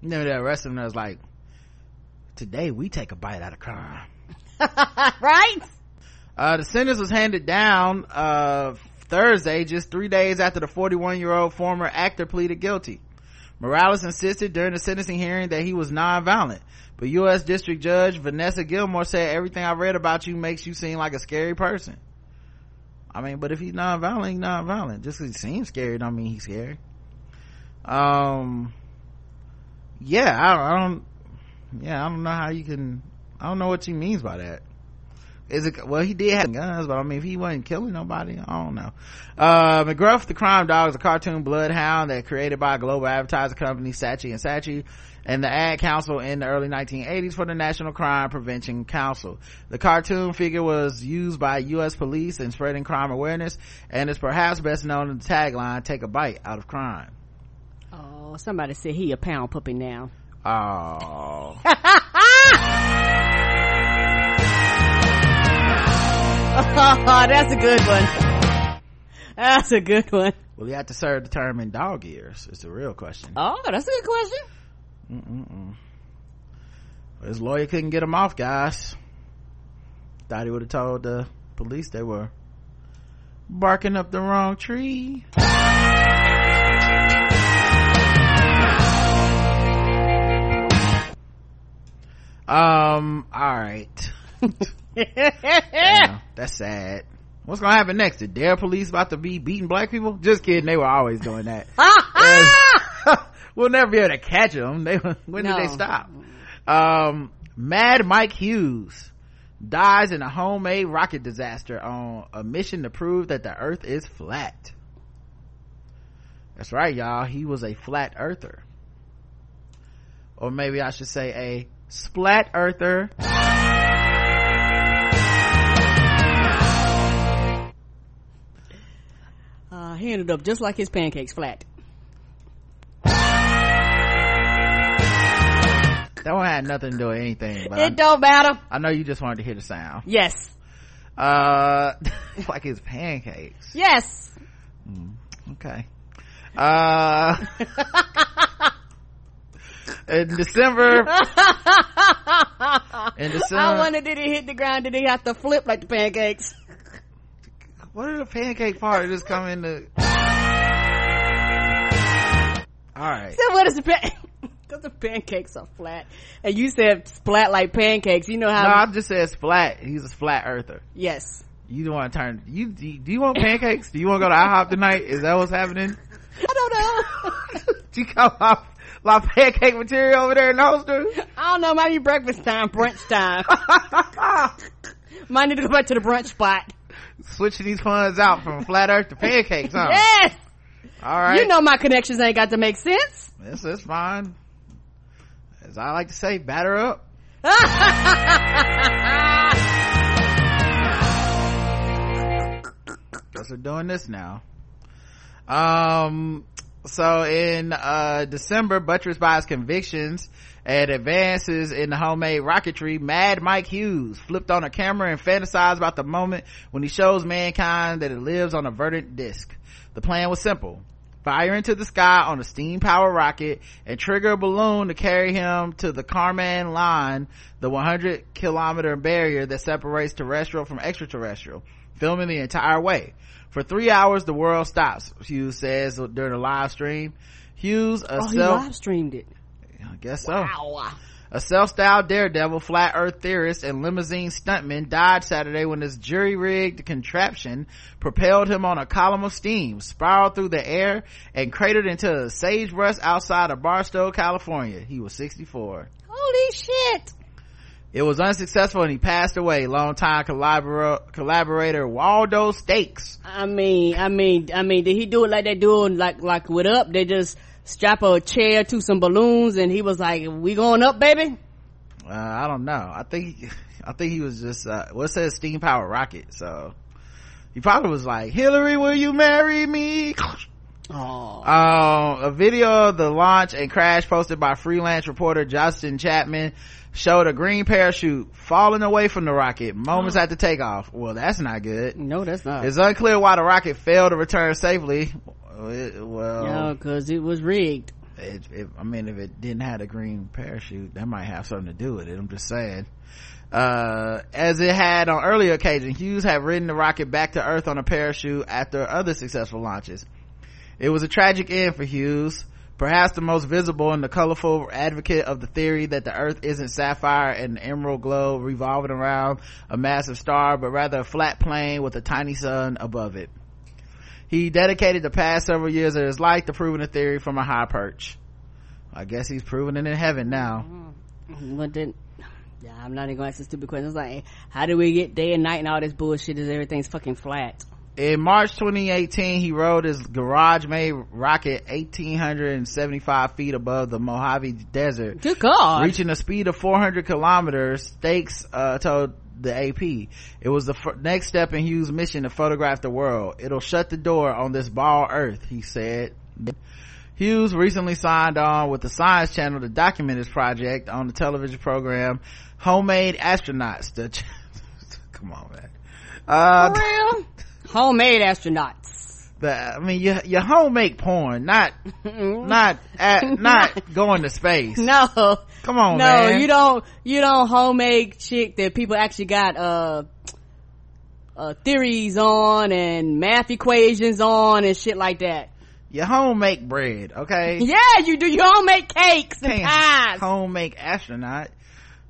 You know, that rest of them was like, today we take a bite out of crime. right? Uh, the sentence was handed down, uh, Thursday, just three days after the 41 year old former actor pleaded guilty. Morales insisted during the sentencing hearing that he was nonviolent, but U.S. District Judge Vanessa Gilmore said everything I read about you makes you seem like a scary person. I mean, but if he's nonviolent, he's nonviolent. Just because he seems scary don't mean he's scary. Um, yeah, I, I don't, yeah, I don't know how you can, I don't know what he means by that is it well he did have guns but i mean if he wasn't killing nobody i don't know. Uh mcgruff the crime dog is a cartoon bloodhound that created by a global advertising company saatchi and saatchi and the ad council in the early 1980s for the national crime prevention council. The cartoon figure was used by u.s police in spreading crime awareness and is perhaps best known in the tagline take a bite out of crime. Oh somebody said he a pound puppy now. Oh that's a good one. That's a good one. Well, you have to serve the term in dog years? Is the real question. Oh, that's a good question. Mm-mm-mm. His lawyer couldn't get him off, guys. Thought he would have told the police they were barking up the wrong tree. Um, alright. that's sad. What's gonna happen next? The Dare police about to be beating black people? Just kidding, they were always doing that. we'll never be able to catch them. They, when no. did they stop? Um, Mad Mike Hughes dies in a homemade rocket disaster on a mission to prove that the earth is flat. That's right, y'all. He was a flat earther. Or maybe I should say a splat earther. He ended up just like his pancakes flat. That one had nothing to do with anything. But it I, don't matter. I know you just wanted to hear the sound. Yes. Uh, like his pancakes. Yes. Mm, okay. Uh, in December. in December. I wonder did he hit the ground? Did he have to flip like the pancakes? What did the pancake part just come in the? All right. So what is the pan? Because the pancakes are flat, and you said splat like pancakes. You know how? No, I just said splat. He's a flat earther. Yes. You don't want to turn. You do you want pancakes? do you want to go to IHOP tonight? Is that what's happening? I don't know. do you come off my pancake material over there in the holster? I don't know. Maybe breakfast time, brunch time. Might need to go back to the brunch spot. Switching these funds out from flat earth to pancakes, huh? Yes. All right. You know my connections ain't got to make sense. This is fine. As I like to say, batter up. Guess we're doing this now. Um, so in uh, december buttressed by his convictions and advances in the homemade rocketry mad mike hughes flipped on a camera and fantasized about the moment when he shows mankind that it lives on a verdant disk the plan was simple fire into the sky on a steam powered rocket and trigger a balloon to carry him to the Kármán line the 100 kilometer barrier that separates terrestrial from extraterrestrial filming the entire way for three hours, the world stops, Hughes says during a live stream. Hughes, a oh, self- he live streamed it. I guess so. Wow. A self-styled daredevil, flat earth theorist, and limousine stuntman died Saturday when his jury-rigged contraption propelled him on a column of steam, spiraled through the air, and cratered into a sagebrush outside of Barstow, California. He was 64. Holy shit! It was unsuccessful and he passed away. Longtime collaborator, collaborator Waldo Stakes. I mean, I mean, I mean, did he do it like they do like, like with up? They just strap a chair to some balloons and he was like, we going up, baby? Uh, I don't know. I think, I think he was just, uh, what says steam powered rocket? So he probably was like, Hillary, will you marry me? Oh. A video of the launch and crash posted by freelance reporter Justin Chapman showed a green parachute falling away from the rocket moments after takeoff. Well, that's not good. No, that's not. It's unclear why the rocket failed to return safely. Well, yeah, because it was rigged. It, it, I mean, if it didn't have a green parachute, that might have something to do with it. I'm just saying. Uh, as it had on earlier occasions, Hughes had ridden the rocket back to Earth on a parachute after other successful launches. It was a tragic end for Hughes perhaps the most visible and the colorful advocate of the theory that the earth isn't sapphire and emerald globe revolving around a massive star but rather a flat plane with a tiny sun above it he dedicated the past several years of his life to proving the theory from a high perch i guess he's proving it in heaven now mm-hmm. but then yeah, I'm not even going to ask the stupid questions like, how do we get day and night and all this bullshit is everything's fucking flat? in March 2018, he rode his garage-made rocket 1,875 feet above the Mojave Desert. Good God. Reaching a speed of 400 kilometers, Stakes uh, told the AP. It was the f- next step in Hughes' mission to photograph the world. It'll shut the door on this ball Earth, he said. Hughes recently signed on with the Science Channel to document his project on the television program Homemade Astronauts. The ch- Come on, man. Uh, For real? homemade astronauts I mean your your home make porn, not not at, not going to space. No, come on, no, man. you don't you don't homemade chick that people actually got uh uh theories on and math equations on and shit like that. Your home make bread, okay? Yeah, you do. You don't make cakes and Can't pies. home make astronaut.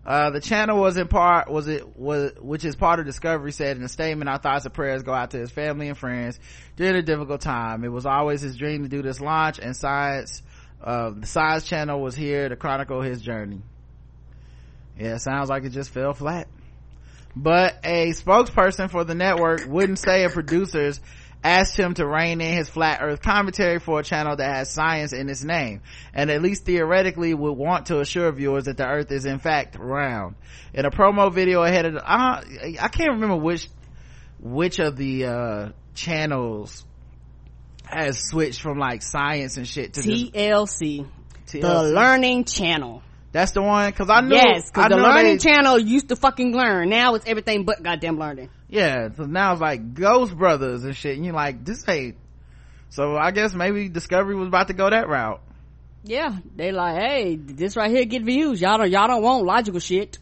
Uh, the channel was in part, was it, was, which is part of Discovery said in a statement, our thoughts and prayers go out to his family and friends during a difficult time. It was always his dream to do this launch and science, uh, the science channel was here to chronicle his journey. Yeah, sounds like it just fell flat. But a spokesperson for the network wouldn't say if producers asked him to rein in his flat earth commentary for a channel that has science in its name and at least theoretically would want to assure viewers that the earth is in fact round in a promo video ahead of the, uh, i can't remember which which of the uh, channels has switched from like science and shit to TLC, the TLC. Learning Channel. That's the one because i knew Yes, because the Learning they- Channel used to fucking learn. Now it's everything but goddamn learning. yeah so now it's like ghost brothers and shit and you're like this ain't so i guess maybe discovery was about to go that route Yeah, they like, hey, this right here get views. Y'all don't, y'all don't want logical shit.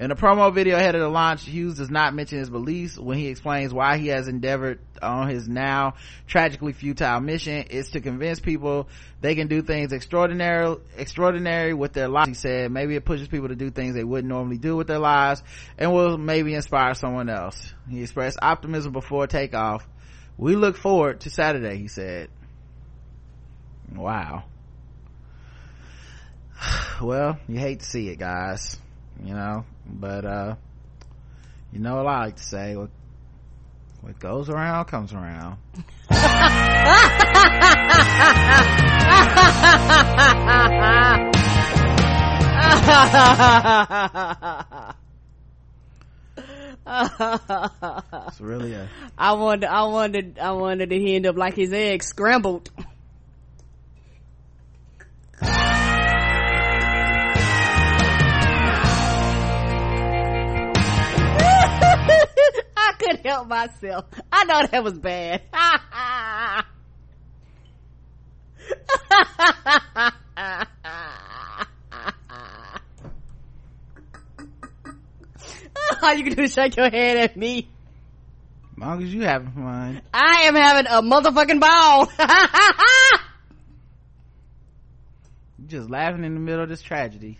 In a promo video ahead of the launch, Hughes does not mention his beliefs when he explains why he has endeavored on his now tragically futile mission is to convince people they can do things extraordinary, extraordinary with their lives. He said maybe it pushes people to do things they wouldn't normally do with their lives and will maybe inspire someone else. He expressed optimism before takeoff. We look forward to Saturday, he said. Wow. Well, you hate to see it, guys you know but uh you know what i like to say what what goes around comes around it's really a I wanted, I wanted, I wanted to end up like his eggs scrambled. Couldn't help myself. I know that was bad. All you can do is shake your head at me. as long as you having fun I am having a motherfucking ball. you just laughing in the middle of this tragedy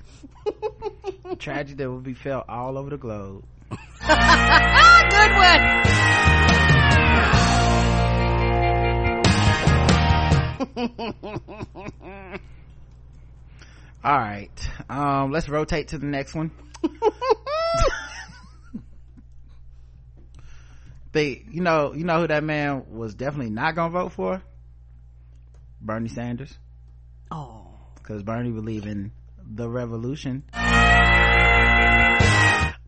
tragedy that will be felt all over the globe Good one. all right um let's rotate to the next one they you know you know who that man was definitely not gonna vote for bernie sanders Oh. because bernie believe in the revolution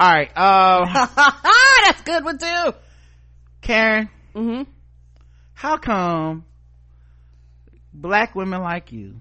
all right um That's good one too. karen Mm-hmm. how come black women like you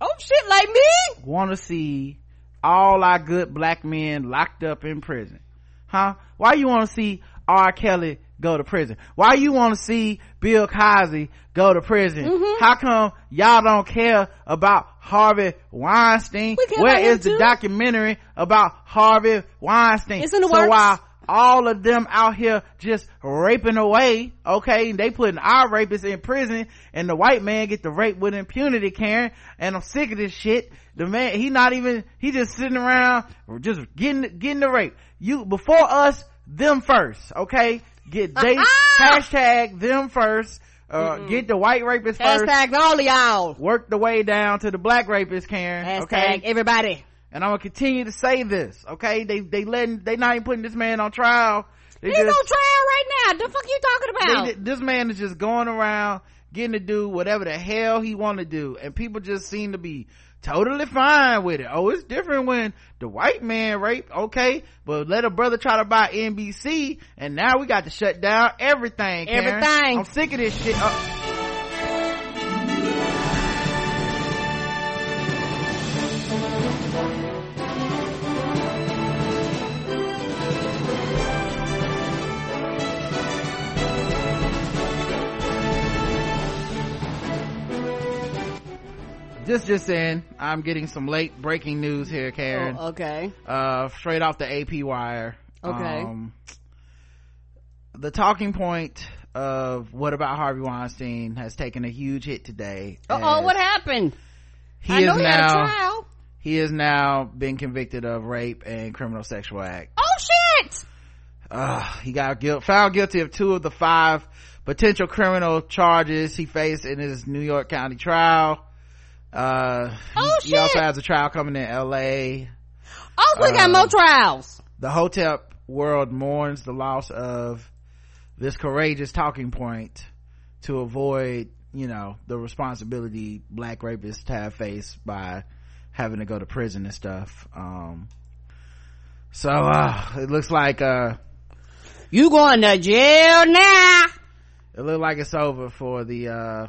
Oh shit, like me? want to see all our good black men locked up in prison huh why you want to see r kelly go to prison. Why you want to see bill cosby go to prison? Mm-hmm. how come y'all don't care about harvey weinstein? Where is the too. documentary about harvey weinstein? It's in the so works. while all of them out here just raping away okay they putting our rapists in prison and the white man get to rape with impunity karen and i'm sick of this shit. The man he not even he just sitting around just getting getting the rape. You before us them first okay get they hashtag them first uh get the white rapists first Hashtag all of y'all. work the way down to the black rapists karen Hashtag okay everybody. and I'm gonna continue to say this, okay? They they letting they not even putting this man on trial. They He's just- on trial right now. The fuck you talking about? they- this man is just going around getting to do whatever the hell he want to do, and people just seem to be totally fine with it. Oh, it's different when the white man rape, okay, but let a brother try to buy NBC, and now we got to shut down everything. Karen. Everything. I'm sick of this shit. Uh, just just saying i'm getting some late breaking news here karen Oh, okay. uh straight off the ap wire Okay. um, the talking point of what about harvey weinstein has taken a huge hit today oh, what happened? he I know is he had a now trial. he has now been convicted of rape and criminal sexual act Oh shit! uh, he got guilt, found guilty of two of the five potential criminal charges he faced in his New York County trial. Uh, he- Oh, he, also has a trial coming in L.A. Oh, we got Uh, more trials. The Hotep world mourns the loss of this courageous talking point to avoid, you know, the responsibility black rapists have faced by having to go to prison and stuff. Um, so, uh, it looks like, uh, You going to jail now? it looked like it's over for the uh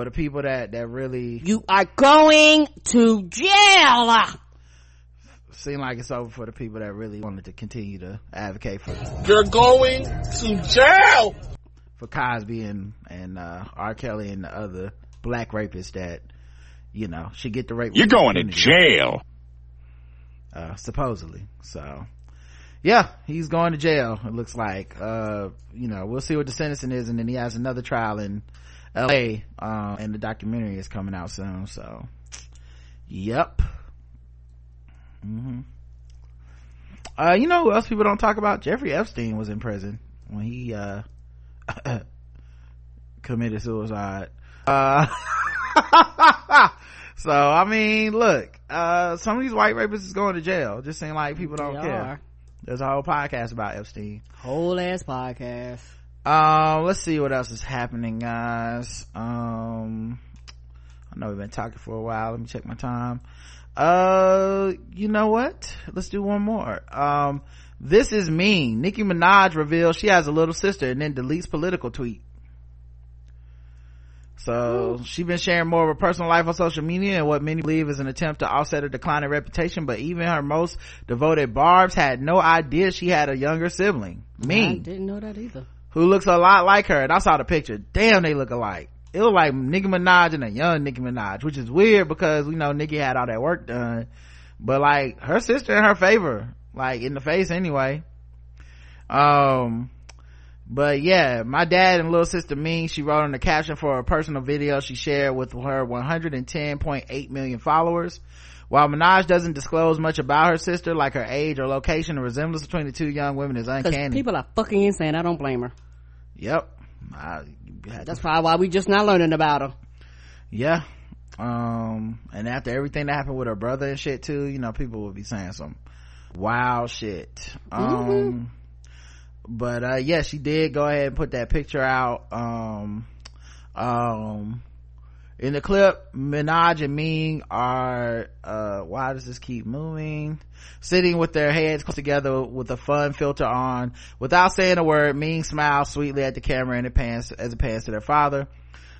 for the people that that really You are going to jail. seem like it's over for the people that really wanted to continue to advocate for You're going to jail. for Cosby and and uh R. Kelly and the other black rapists that you know should get the rape You're going to jail. uh supposedly so yeah he's going to jail it looks like uh you know we'll see what the sentencing is and then he has another trial in la uh, and the documentary is coming out soon so yep. Hmm uh you know who else people don't talk about? Jeffrey epstein was in prison when he uh committed suicide. Uh so i mean look uh some of these white rapists is going to jail. Just seem like people don't They care. are. there's a whole podcast about epstein. Whole ass podcast. Um let's see what else is happening guys. Um i know we've been talking for a while. Let me check my time. Uh you know what? Let's do one more. Um this is mean nicki minaj reveals she has a little sister and then deletes political tweet. So she's been sharing more of her personal life on social media and what many believe is an attempt to offset her declining reputation but even her most devoted barbs had no idea she had a younger sibling. I mean didn't know that either. Who looks a lot like her. And I saw the picture. Damn, they look alike. It looked like Nicki Minaj and a young Nicki Minaj, which is weird because, you know, Nicki had all that work done. But like, her sister in her favor, like in the face anyway. Um, but yeah, my dad and little sister Ming, she wrote in the caption for a personal video she shared with her 110.8 million followers. While Minaj doesn't disclose much about her sister, like her age or location, the resemblance between the two young women is uncanny. people are fucking insane. I don't blame her. Yep. I, That's probably why we just not learning about her. yeah. Um, and after everything that happened with her brother and shit too, you know, people will be saying some wild shit. Um, but, uh, yeah, she did go ahead and put that picture out. Um, um, in the clip, Minaj and Ming are, uh, why does this keep moving? Sitting with their heads close together with a fun filter on. Without saying a word, Ming smiles sweetly at the camera and it pans, as it pans to their father.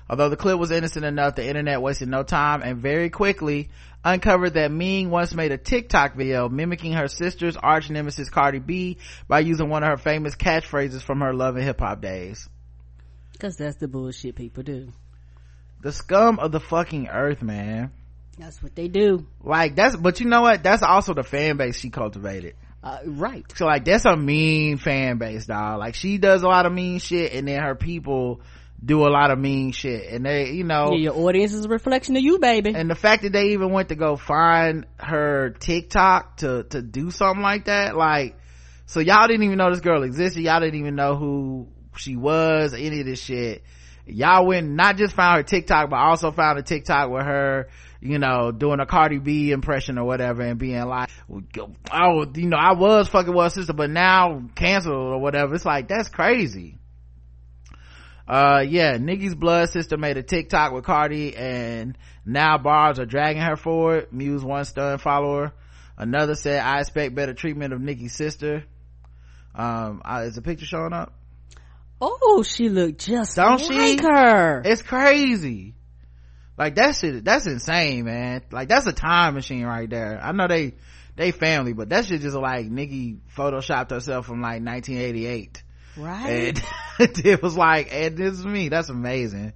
Although the clip was innocent enough, the internet wasted no time and very quickly uncovered that Ming once made a TikTok video mimicking her sister's arch nemesis Cardi B by using one of her famous catchphrases from her love and hip hop days. Because that's the bullshit people do. The scum of the fucking earth, man. That's what they do. Like that's, but you know what? That's also the fan base she cultivated. Uh, right. So like that's a mean fan base, dog. Like she does a lot of mean shit and then her people do a lot of mean shit and they, you know, Yeah, your audience is a reflection of you, baby. and the fact that they even went to go find her TikTok to, to do something like that, like, so y'all didn't even know this girl existed. Y'all didn't even know who she was, any of this shit. Y'all went, not just found her TikTok, but also found a TikTok with her, you know, doing a Cardi B impression or whatever and being like, oh, you know, I was fucking well sister, but now canceled or whatever. It's like, that's crazy. Uh yeah nikki's blood sister made a tiktok with cardi and now bars are dragging her for it muse one stunned follower. Another said i expect better treatment of nikki's sister. Um is the picture showing up oh, she looked just Don't like she? her. it's crazy like that shit that's insane man like that's a time machine right there i know they they family but that shit just like nikki photoshopped herself from like 1988 right. and it was like and this is me that's amazing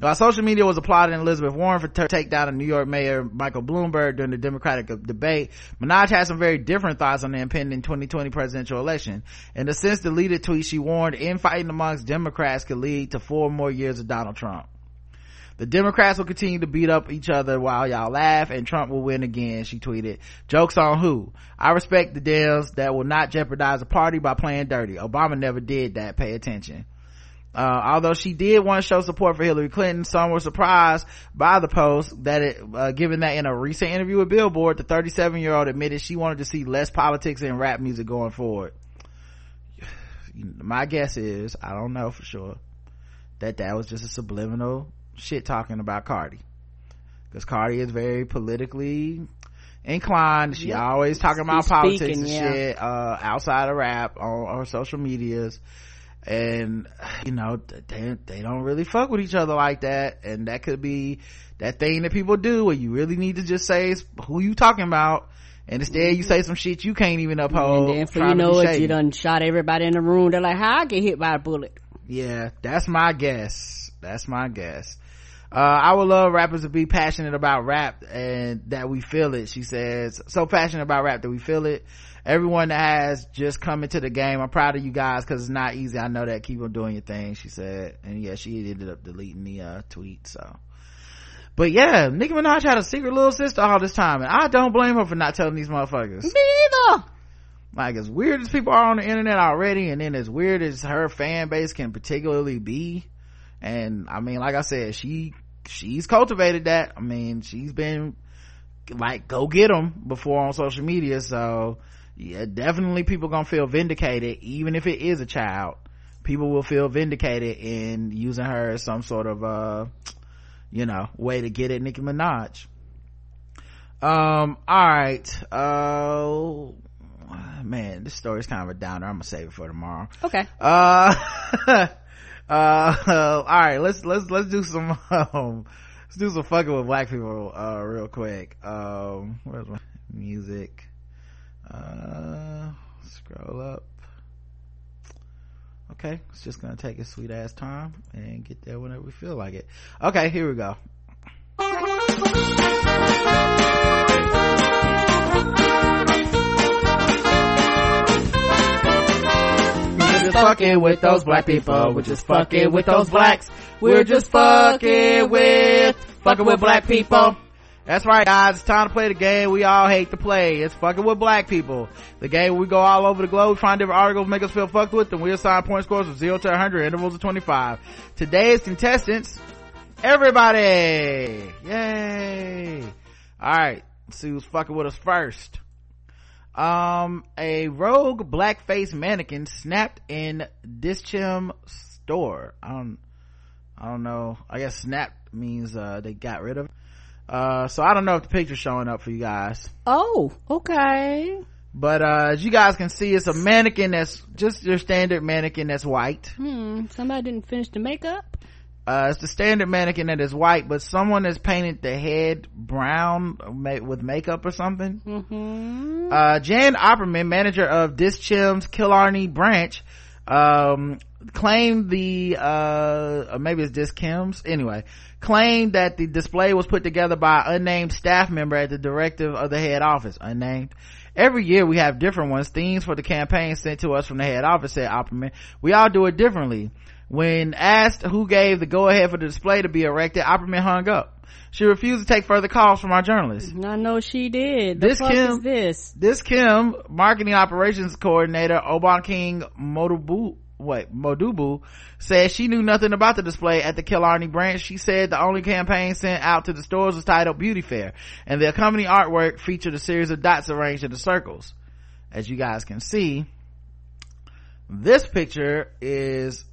While social media was applauding Elizabeth Warren for t- takedown of New York Mayor Michael Bloomberg during the Democratic debate, Minaj had some very different thoughts on the impending 2020 presidential election. In the since deleted tweet, she warned infighting amongst Democrats could lead to four more years of Donald Trump. The Democrats will continue to beat up each other while y'all laugh and Trump will win again, she tweeted. Jokes on who? I respect the Dems that will not jeopardize a party by playing dirty. Obama never did that. Pay attention. Uh, although she did want to show support for Hillary Clinton, some were surprised by the post that it, uh, given that in a recent interview with Billboard, the 37 year old admitted she wanted to see less politics and rap music going forward. My guess is, I don't know for sure, that that was just a subliminal shit talking about Cardi. Cause Cardi is very politically inclined. She yep. always talking about She's politics speaking, and yeah. shit, uh, outside of rap on her social medias and you know they they don't really fuck with each other like that. And that could be that thing that people do where you really need to just say who you talking about. And instead you say some shit you can't even uphold and then for you know it you done shot everybody in the room. They're like how i get hit by a bullet? Yeah that's my guess. That's my guess. Uh, I would love rappers to be passionate about rap and that we feel it. She says, so passionate about rap that we feel it everyone that has just come into the game. I'm proud of you guys because it's not easy. I know that. Keep on doing your thing she said. And yeah she ended up deleting the uh, tweet so. But yeah nicki minaj had a secret little sister all this time and i don't blame her for not telling these motherfuckers. Me either like as weird as people are on the internet already and then as weird as her fan base can particularly be and i mean like i said she she's cultivated that. I mean she's been like go get them before on social media so yeah definitely people gonna feel vindicated even if it is a child. People will feel vindicated in using her as some sort of uh you know way to get at nicki minaj. Um all right uh man this story is kind of a downer. I'm gonna save it for tomorrow. Okay. Uh uh all right let's let's let's do some um let's do some fucking with black people uh real quick. Um where's my music uh scroll up okay it's just gonna take a sweet ass time and get there whenever we feel like it okay here we go We're just fucking with those black people. We're just fucking with those blacks. We're just fucking with, fucking with black people. That's right, guys. It's time to play the game we all hate to play. It's fucking with black people. The game we go all over the globe, find different articles, make us feel fucked with, and we assign point scores from 0 to 100, intervals of 25. Today's contestants, everybody! Yay! Alright, see who's fucking with us first. Um, a rogue blackface mannequin snapped in Dis-Chem store. I don't, I don't know. I guess snap means, uh, they got rid of it uh, so I don't know if the picture's showing up for you guys. Oh, okay. But, uh, as you guys can see, it's a mannequin that's just your standard mannequin that's white. Hmm, somebody didn't finish the makeup? Uh, it's the standard mannequin that is white, but someone has painted the head brown with makeup or something. Mm-hmm. Uh, Jan Opperman, manager of Dis-Chem's Killarney branch, um, claimed the, uh, maybe it's Dis-Chem's, anyway, claimed that the display was put together by an unnamed staff member at the directive of the head office unnamed every year we have different ones themes for the campaign sent to us from the head office said opperman we all do it differently when asked who gave the go-ahead for the display to be erected opperman hung up she refused to take further calls from our journalists. I know she did. The this Kim, this? Dis-Chem, marketing operations coordinator, Oban King Modubu, wait, Modubu, said she knew nothing about the display at the Killarney branch. She said the only campaign sent out to the stores was titled Beauty Fair, and the accompanying artwork featured a series of dots arranged into circles. As you guys can see, this picture is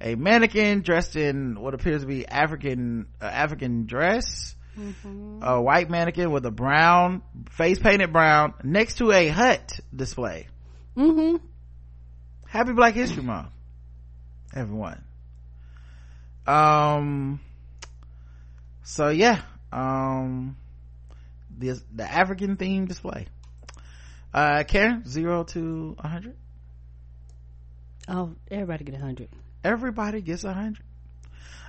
a mannequin dressed in what appears to be African, uh, African dress. Mm-hmm. A white mannequin with a brown, face painted brown, next to a hut display. Mm-hmm happy black history month everyone um so yeah um the the african theme display uh karen zero to a hundred oh everybody get a hundred everybody gets a hundred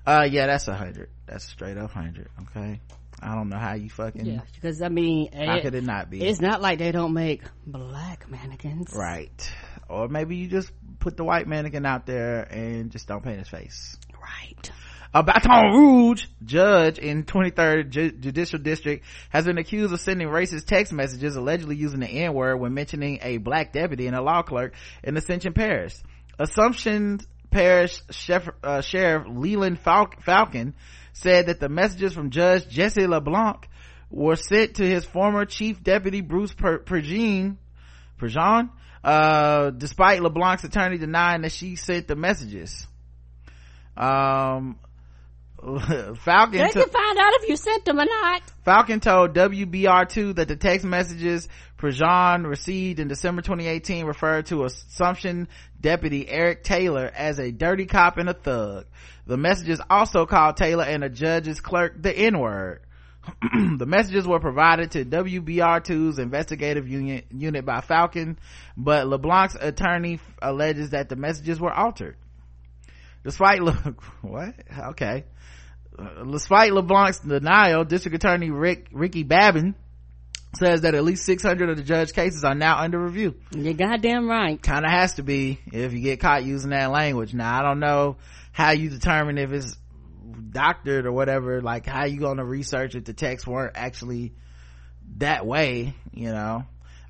Uh, yeah, that's a hundred. That's a straight up hundred. Okay. I don't know how you fucking. Yeah, because I mean, How could it not be? It's not like they don't make black mannequins. Right. Or maybe you just put the white mannequin out there and just don't paint his face. Right. A Baton Rouge judge in 23rd Ju- Judicial District has been accused of sending racist text messages allegedly using the N-word when mentioning a black deputy and a law clerk in Ascension Parish. Assumption Parish Chef, uh, Sheriff Leland Fal- Falcon said that the messages from Judge Jesse LeBlanc were sent to his former chief deputy Bruce per- Prejean, uh, despite LeBlanc's attorney denying that she sent the messages. Um, Falcon They can find out if you sent them or not. Falcon told WBR2 that the text messages Prejean received in December 2018 referred to Assumption deputy Eric Taylor as a dirty cop and a thug. The messages also called Taylor and a judge's clerk the N-word. the messages were provided to WBR2's investigative unit, unit by Falcon, but LeBlanc's attorney alleges that the messages were altered. Despite Le- what? Okay. Uh, despite LeBlanc's denial, District Attorney Rick Ricky Babin says that at least 600 of the judge cases are now under review. You're goddamn right. Kind of has to be if you get caught using that language. Now I don't know how you determine if it's doctored or whatever. Like how you to research if the texts weren't actually that way, you know?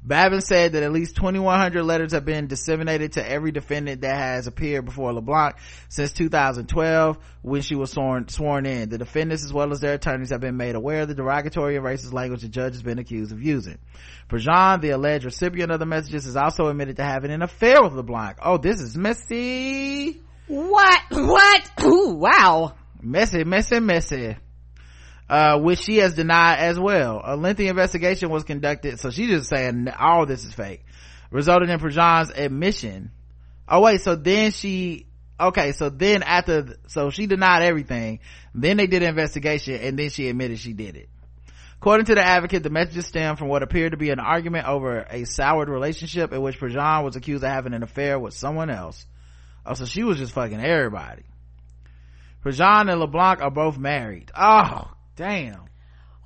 Babin said that at least 2100 letters have been disseminated to every defendant that has appeared before LeBlanc since 2012 when she was sworn, sworn in. The defendants as well as their attorneys have been made aware of the derogatory and racist language the judge has been accused of using. Prejean, the alleged recipient of the messages, has also admitted to having an affair with LeBlanc. Oh, this is messy. What? What? Ooh, wow. Messy, messy, messy. Uh, which she has denied as well. A lengthy investigation was conducted, so she's just saying all this is fake. resulted in Prejean's admission. Oh wait, so then she, okay, so then after, so she denied everything, then they did an investigation, and then she admitted she did it. According to the advocate, the messages stem from what appeared to be an argument over a soured relationship in which Prejean was accused of having an affair with someone else. Oh, so she was just fucking everybody. Prejean and LeBlanc are both married. Oh, damn.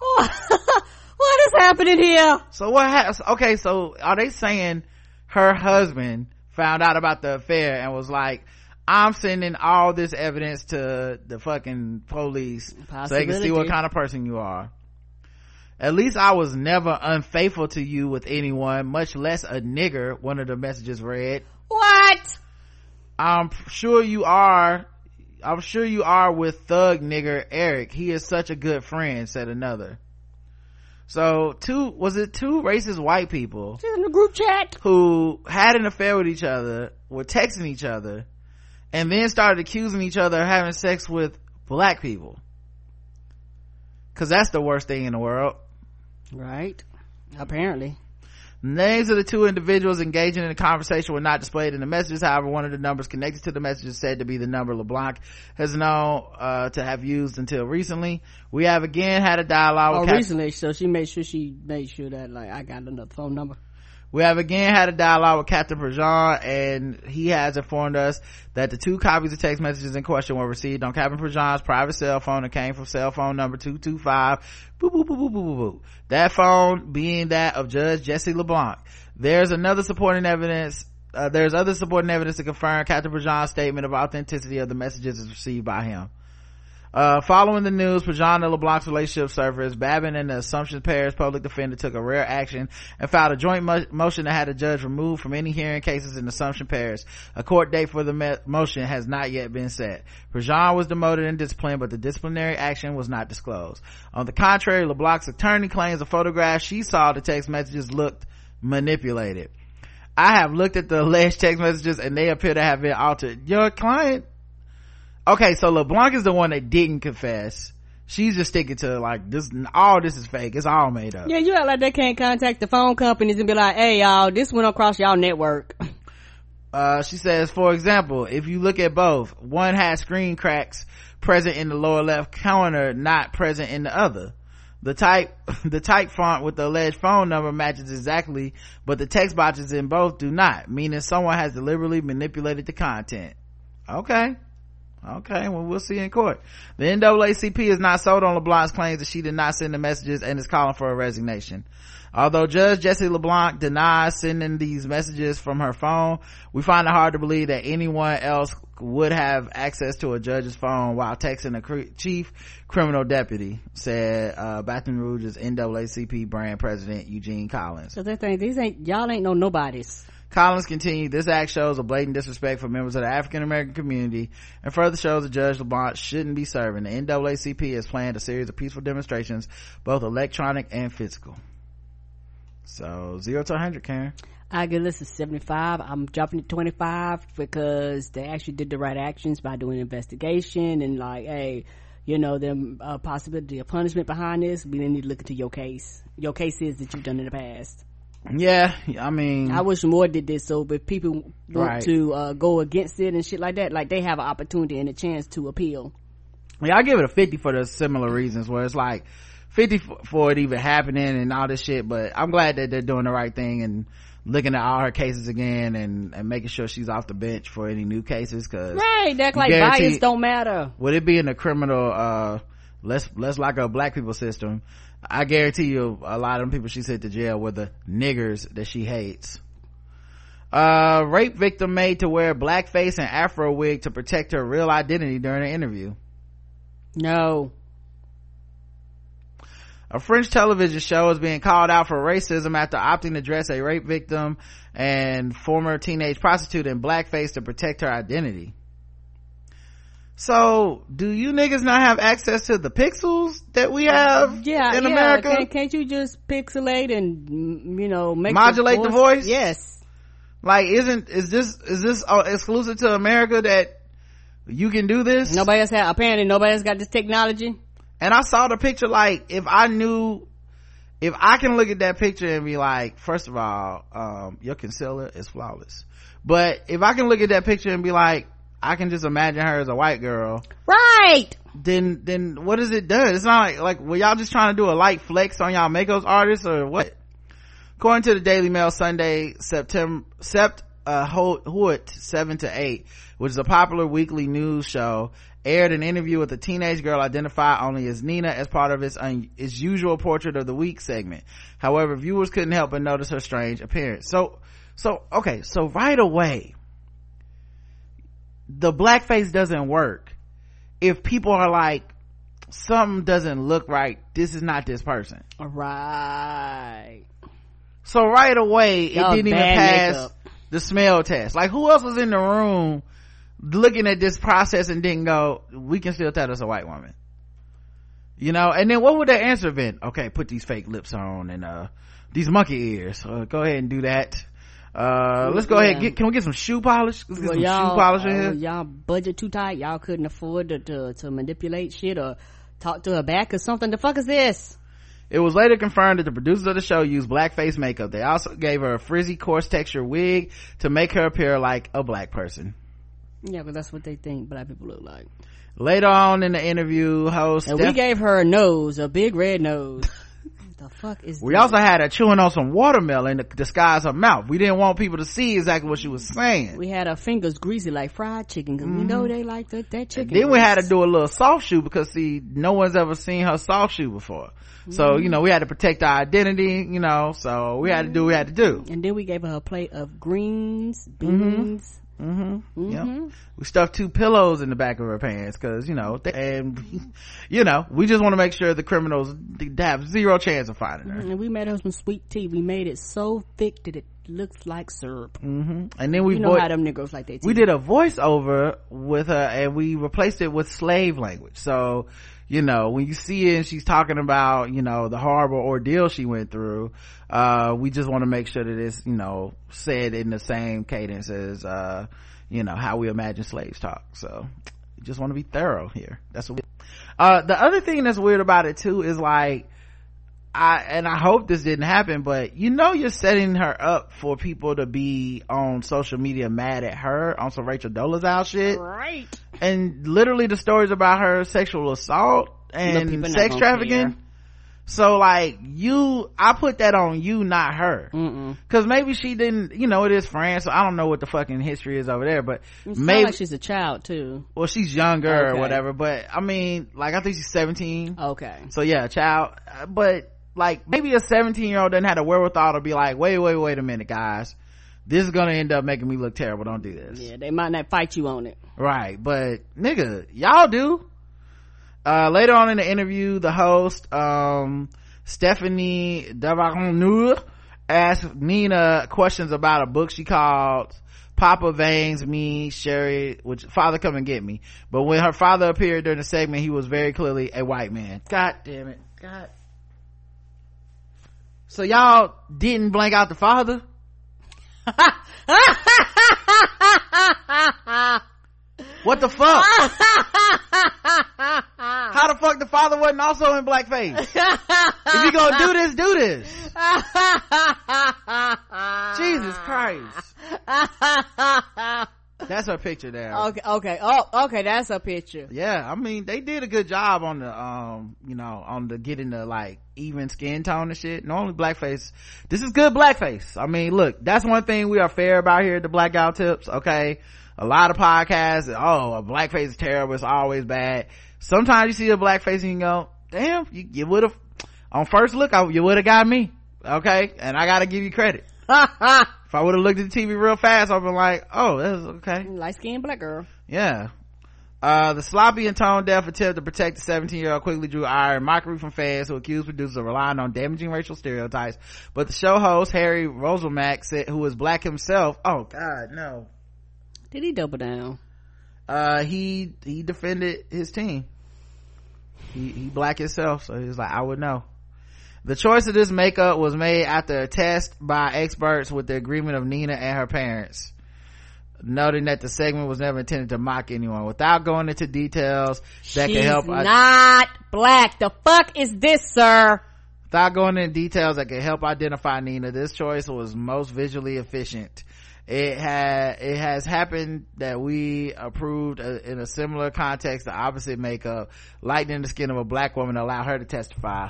Oh, what is happening here? So what has, okay, so are they saying her husband found out about the affair and was like, I'm sending all this evidence to the fucking police so they can see what kind of person you are. At least I was never unfaithful to you with anyone, much less a nigger, one of the messages read. What? I'm sure you are. I'm sure you are with thug nigger Eric. He is such a good friend, said another. So two, was it two racist white people She's in the group chat. who had an affair with each other, were texting each other, and then started accusing each other of having sex with black people. Cause that's the worst thing in the world. Right. Apparently. Names of the two individuals engaging in the conversation were not displayed in the messages. However, one of the numbers connected to the messages said to be the number LeBlanc has known uh, to have used until recently. We have again had a dialogue Oh, recently, so she made sure she made sure that like I got another phone number. We have again had a dialogue with Captain Prejean and he has informed us that the two copies of text messages in question were received on Captain Prejean's private cell phone and came from cell phone number 225 boop, boop, boop, boop, boop, boop. That phone being that of Judge Jesse LeBlanc. There's another supporting evidence uh, there's other supporting evidence to confirm Captain Prejean's statement of authenticity of the messages received by him. Uh, following the news, Prejean and LeBlanc's relationship surfaced. Babin and the Assumption Parish public defender took a rare action and filed a joint mo- motion to have the judge removed from any hearing cases in Assumption Parish. A court date for the me- motion has not yet been set. Prejean was demoted and disciplined, but the disciplinary action was not disclosed. On the contrary, LeBlanc's attorney claims the photograph she saw the text messages looked manipulated. I have looked at the alleged text messages and they appear to have been altered. Your client okay so leblanc is the one that didn't confess. She's just sticking to like this all this is fake. It's all made up. Yeah, you act like they can't contact the phone companies and be like, "Hey, y'all, this went across y'all network." uh she says for example if you look at both one has screen cracks present in the lower left corner not present in the other. The type the type font with the alleged phone number matches exactly but the text boxes in both do not meaning someone has deliberately manipulated the content. Okay Okay, well, we'll see in court. The NAACP is not sold on LeBlanc's claims that she did not send the messages and is calling for a resignation. Although Judge Jesse LeBlanc denies sending these messages from her phone, we find it hard to believe that anyone else would have access to a judge's phone while texting a chief criminal deputy, said uh, Baton Rouge's NAACP brand president Eugene Collins. So they think these ain't y'all ain't no nobodies. Collins continued, this act shows a blatant disrespect for members of the African American community and further shows that Judge LeBlanc shouldn't be serving. The NAACP has planned a series of peaceful demonstrations, both electronic and physical. So, zero to 100, Karen. I this a 75. I'm dropping it 25 because they actually did the right actions by doing an investigation and like, hey, you know, the uh, possibility of punishment behind this. We need to look into your case. Your case is that you've done in the past. Yeah, I mean, I wish more did this. So if people want Right. to uh, go against it and shit like that, like they have an opportunity and a chance to appeal. yeah, I give it a 50 for the similar reasons where it's like 50 for, for it even happening and all this shit, but I'm glad that they're doing the right thing and looking at all her cases again and, and making sure she's off the bench for any new cases cause Right. That's like bias don't matter. would it be in the criminal uh let's let's like a black people system i guarantee you a lot of them people she sent to jail were the niggers that she hates. Uh rape victim made to wear blackface and afro wig to protect her real identity during an interview. No. a french television show is being called out for racism after opting to dress a rape victim and former teenage prostitute in blackface to protect her identity so do you niggas not have access to the pixels that we have Yeah. in yeah. america Can't, can't you just pixelate and mm, you know make Modulate the voice? Yes. like isn't is this is this uh, exclusive to america that you can do this Nobody else had apparently nobody else got this technology. and i saw the picture like if i knew if i can look at that picture and be like first of all um your concealer is flawless but if i can look at that picture and be like i can just imagine her as a white girl. Right. then then what does it do it's not like like were y'all just trying to do a light flex on y'all makeup artists or what? According to the daily mail sunday september sept uh Ho- 7 to 8 which is a popular weekly news show aired an interview with a teenage girl identified only as nina as part of its un- its usual portrait of the week segment. However viewers couldn't help but notice her strange appearance. So so okay so right away the blackface doesn't work if people are like something doesn't look right. This is not this person. Right. so right away it Y'all didn't even pass makeup. the smell test. Like who else was in the room looking at this process and didn't go we can still tell that's a white woman. You know and then what would their answer have been? Okay put these fake lips on and uh these monkey ears. Uh, go ahead and do that uh let's go ahead get can we get some shoe polish let's get Well, some shoe y'all, polish in uh, here y'all budget too tight. Y'all couldn't afford to, to, to manipulate shit or talk to her back or something. The fuck is this? It was later confirmed that the producers of the show used blackface makeup. They also gave her a frizzy, coarse texture wig to make her appear like a black person. Yeah, but that's what they think black people look like. Later on in the interview, host And we gave her a nose, a big red nose. The fuck is we this? also had her chewing on some watermelon to disguise her mouth. We didn't want people to see exactly what she was saying. we had her fingers greasy like fried chicken because we know they like that, that chicken. Mm-hmm. then we had to do a little soft shoe because see, no one's ever seen her soft shoe before. So, Mm-hmm. you know, we had to protect our identity, you know, so we had to do what we had to do. And then we gave her a plate of greens, Mm-hmm. Yep. We stuffed two pillows in the back of her pants because, you know, they, and, you know, we just want to make sure the criminals have zero chance of finding her. And we made her some sweet tea. We made it so thick that it looks like syrup. And then we You know vo- how them niggas like that tea. we did a voiceover with her and we replaced it with slave language. So, you know, when you see it and she's talking about, you know, the horrible ordeal she went through, uh, we just want to make sure that it's, you know, said in the same cadence as, uh, you know, how we imagine slaves talk. So, just want to be thorough here. That's what we, uh, the other thing that's weird about it too is like, I, and I hope this didn't happen, but you know you're setting her up for people to be on social media mad at her on some Rachel Dolezal shit. right. And literally the stories about her sexual assault and sex trafficking. So like you, I put that on you, not her. Mm-mm. Cause maybe she didn't, you know, it is France, so I don't know what the fucking history is over there, but It sounds maybe, like she's a child too. well, she's younger or whatever, but I mean, like, I think she's 17. Okay. So yeah, child, but like maybe a 17 year old doesn't have the wherewithal to be like, wait, wait, wait a minute, guys. This is gonna end up making me look terrible. Don't do this. Yeah, they might not fight you on it. Right. But nigga, y'all do. Uh, later on in the interview, the host, um, Stephanie Davarnur asked Nina questions about a book she called Papa Veins Me Sherry, which father come and get me. But when her father appeared during the segment, he was very clearly a white man. God damn it. God. So y'all didn't blank out the father? What the fuck? How the fuck the father wasn't also in blackface? if you gonna do this, do this. Jesus Christ. That's her picture there. Okay, okay. Oh, okay, that's a picture. Yeah, I mean they did a good job on the um, you know, on the getting the like even skin tone and shit. Normally blackface, this is good blackface. I mean, look, that's one thing we are fair about here at the Black Guy Who Tips. Okay, a lot of podcasts, oh, a blackface is terrible. It's always bad. Sometimes you see a blackface and you go, damn, you, you would have on first look, I, you would have got me. Okay, and I got to give you credit. If I would have looked at the TV real fast, I'd been like, oh, that's okay. Light skinned black girl. Yeah. Uh, the sloppy and tone deaf attempt to protect the 17 year old quickly drew ire and mockery from fans who accused producers of relying on damaging racial stereotypes. But the show host, Harry Roselmack, said, who is black himself, oh god, no. Did he double down? Uh, he, he defended his team. He, he black himself, so he was like, I would know. The choice of this makeup was made after a test by experts with the agreement of Nina and her parents. Noting that the segment was never intended to mock anyone. Without going into details that She's can help not black. The fuck is this, sir? without going into details that can help identify Nina, this choice was most visually efficient. It had, it has happened that we approved a, in a similar context the opposite makeup, lightening the skin of a black woman to allow her to testify.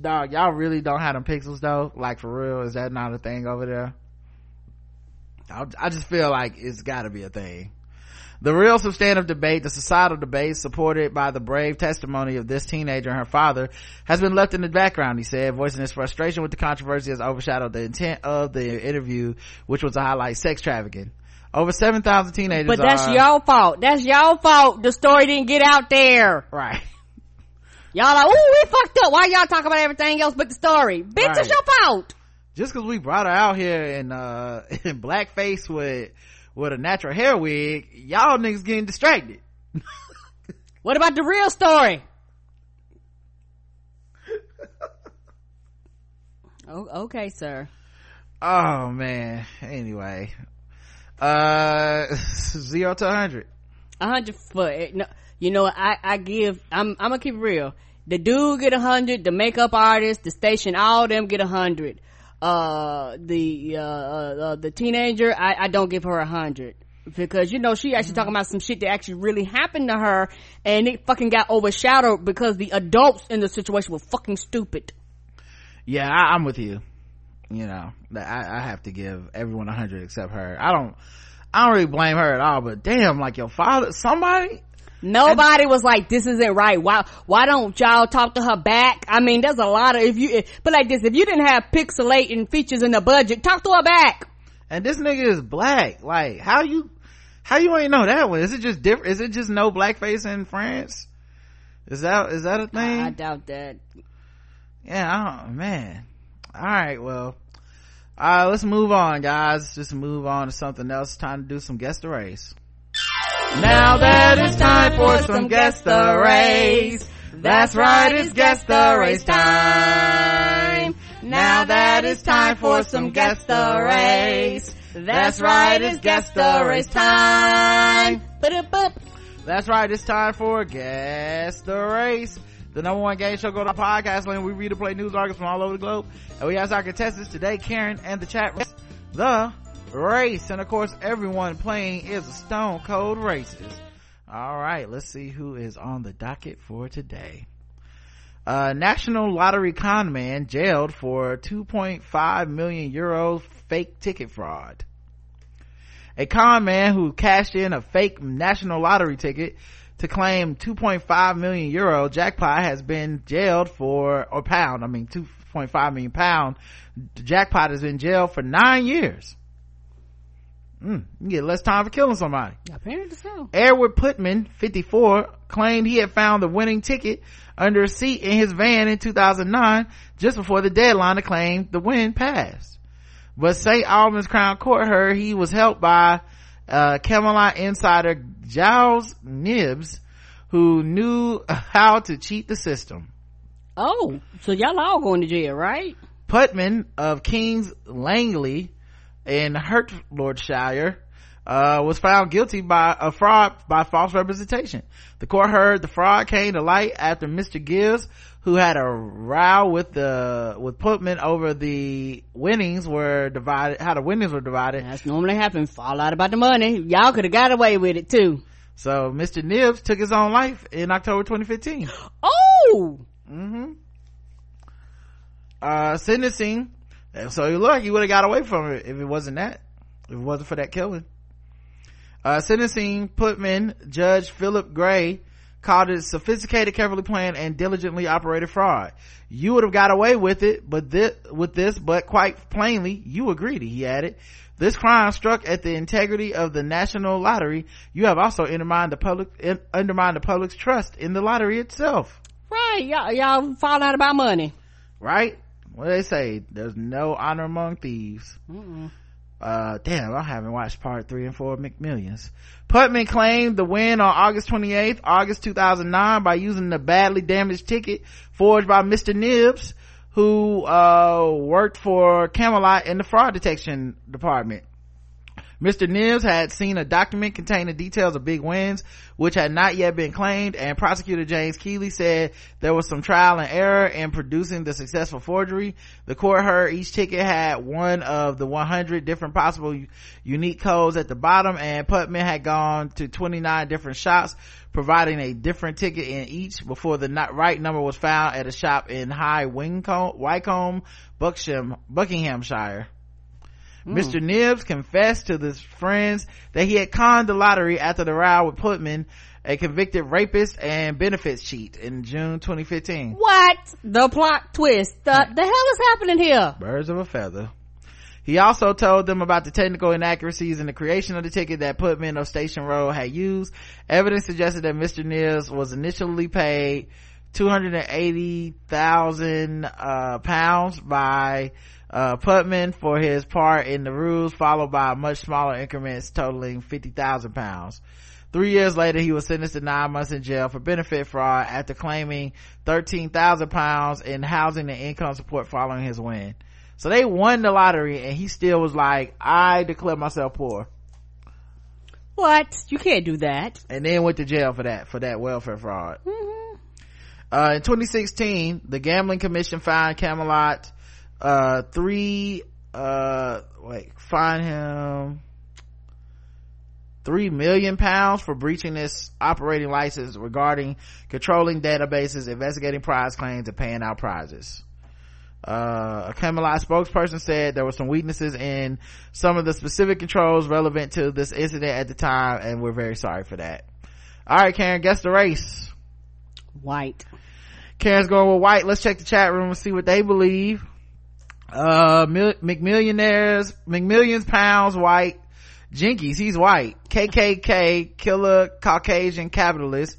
Dog, y'all really don't have them pixels though? Like for real, is that not a thing over there? I, I just feel like it's gotta be a thing. The real substantive debate, the societal debate supported by the brave testimony of this teenager and her father has been left in the background, he said, voicing his frustration with the controversy has overshadowed the intent of the interview, which was to highlight sex trafficking. Over 7,000 teenagers But that's are- y'all fault. That's y'all fault. The story didn't get out there. Right. Y'all like, ooh, we fucked up. Why y'all talk about everything else but the story? Bitch, Right. it's your fault. Just cause we brought her out here in, uh, in blackface with, with a natural hair wig, y'all niggas getting distracted. What about the real story? oh, okay, sir. Oh man. Anyway. Uh, zero to a hundred. A hundred foot. No, you know, I, I give, I'm, I'm gonna keep real. The dude get a hundred, the makeup artist, the station, all them get a hundred. Uh, the, uh, uh, uh, the teenager, I, I don't give her a hundred. Because, you know, she actually talking about some shit that actually really happened to her, and it fucking got overshadowed because the adults in the situation were fucking stupid. Yeah, I, I'm with you. You know, I, I have to give everyone a hundred except her. I don't, I don't really blame her at all, but damn, like your father, somebody, Nobody was like, this isn't right. Why, why don't y'all talk to her back? I mean, there's a lot of, if you, but like this, if you didn't have pixelating features in the budget, talk to her back. and this nigga is black. Like, how you, how you ain't know that one? Is it just different? Is it just no blackface in France? Is that, is that a thing? I doubt that. yeah, I don't, man. All right, well, All right, let's move on, guys. Just move on to something else. Time to do some guess the race. Now that it's time for some guess the race. That's right, it's guess the race time. Now that it's time for some guess the race. That's right, it's guess the race time. That's right, it's time for Guess the Race. The number one game show go to podcast land. We read and play news articles from all over the globe. And we ask our contestants today, Karen and the chat the race. And of course, everyone playing is a stone cold racist. All right, let's see who is on the docket for today. Uh, National Lottery con man jailed for 2.5 million euro fake ticket fraud. A con man who cashed in a fake National Lottery ticket to claim 2.5 million euro jackpot has been jailed for, or pound, I mean 2.5 million pound. jackpot has been jailed for nine years. Mm, you get less time for killing somebody. Apparently so. Edward Putman, 54, claimed he had found the winning ticket under a seat in his van in 2009, just before the deadline to claim the win passed. But St. Albans Crown Court heard he was helped by uh, Camelot insider Giles Knibbs, who knew how to cheat the system. Oh, so y'all all going to jail, right? Putman of Kings Langley in Hertfordshire uh, was found guilty by a fraud by false representation. The court heard the fraud came to light after Mr. Gibbs, who had a row with the with Putman over the winnings were divided, how the winnings were divided. That's normally happen. Fall out about the money. Y'all could have got away with it too. So Mr. Knibbs took his own life in October 2015. Oh, Mm-hmm. Uh, sentencing. So you look, you would have got away from it if it wasn't that. If it wasn't for that killing. Uh, sentencing Putman, Judge Philip Gray called it sophisticated, carefully planned, and diligently operated fraud. You would have got away with it, but this, with this, but quite plainly, you were greedy, he added. This crime struck at the integrity of the national lottery. You have also undermined the public, undermined the public's trust in the lottery itself. right. Y'all, y'all fall out about money. Right? What do they say? There's no honor among thieves. Mm-mm. Uh, damn, I haven't watched part three and four of McMillions. Putman claimed the win on August 28th, August 2009 by using the badly damaged ticket forged by Mr. Knibbs, who, uh, worked for Camelot in the fraud detection department. Mr. Knibbs had seen a document containing details of big wins, which had not yet been claimed, and prosecutor James Keeley said there was some trial and error in producing the successful forgery. The court heard each ticket had one of the 100 different possible unique codes at the bottom, and Putman had gone to 29 different shops, providing a different ticket in each before the right number was found at a shop in High Wycombe, Buckinghamshire. Mr. Knibbs confessed to his friends that he had conned the lottery after the row with Putman, a convicted rapist and benefits cheat in June 2015. What? The plot twist. The, the hell is happening here? Birds of a feather. He also told them about the technical inaccuracies in the creation of the ticket that Putman of Station Road had used. Evidence suggested that Mr. Knibbs was initially paid 280,000 uh, pounds by uh, Putman for his part in the ruse, followed by much smaller increments totaling 50,000 pounds. Three years later, he was sentenced to nine months in jail for benefit fraud after claiming 13,000 pounds in housing and income support following his win. So they won the lottery and he still was like, I declare myself poor. What? You can't do that. And then went to jail for that, for that welfare fraud. Mm-hmm. Uh, in 2016, the Gambling Commission fined Camelot, uh, three, uh, wait, fine him three million pounds for breaching this operating license regarding controlling databases, investigating prize claims, and paying out prizes. Uh, a Camelot spokesperson said there were some weaknesses in some of the specific controls relevant to this incident at the time, and we're very sorry for that. All right, Karen, guess the race. White. Karen's going with white. Let's check the chat room and see what they believe. Uh, mil- McMillionaires, McMillions pounds white. Jinkies, he's white. KKK, killer Caucasian capitalist.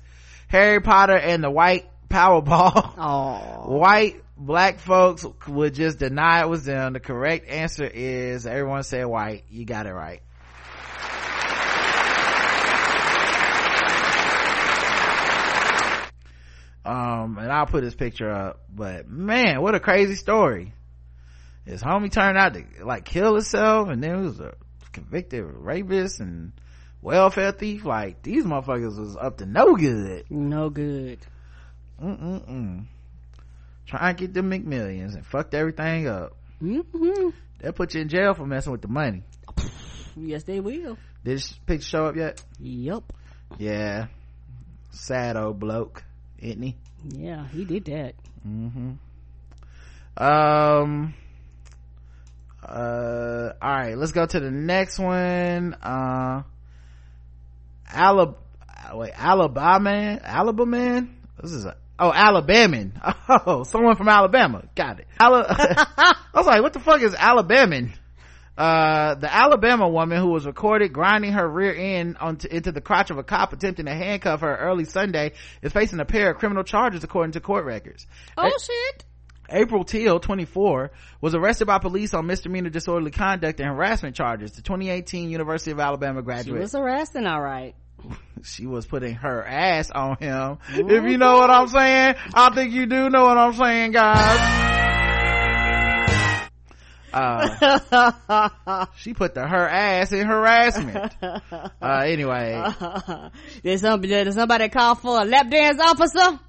Harry Potter and the white Powerball. Oh. White black folks would just deny it was them. The correct answer is everyone said white. You got it right. Um, and I'll put this picture up, but man, what a crazy story. His homie turned out to like kill himself and then he was a convicted rapist and welfare thief. Like these motherfuckers was up to no good. No good. Mm-mm-mm. Try and get the McMillions and fucked everything up. Mm-hmm. They'll put you in jail for messing with the money. Yes, they will. Did this picture show up yet? Yep. Yeah. sad old bloke isn't he Yeah, he did that. Mm-hmm um uh all right let's go to the next one. Uh Alab wait alabama alabama man this is a oh alabaman. Oh someone from alabama. Got it. Ala- i was like what the fuck is alabaman? Uh, the Alabama woman who was recorded grinding her rear end onto, into the crotch of a cop attempting to handcuff her early Sunday is facing a pair of criminal charges according to court records. Oh shit. April Teal, 24, was arrested by police on misdemeanor disorderly conduct and harassment charges. The 2018 University of Alabama graduate. She was harassing, all right. she was putting her ass on him. If you know what I'm saying, I think you do know what I'm saying, guys. Uh, she put the her ass in harassment. Uh, anyway, Did somebody, did somebody call for a lap dance officer?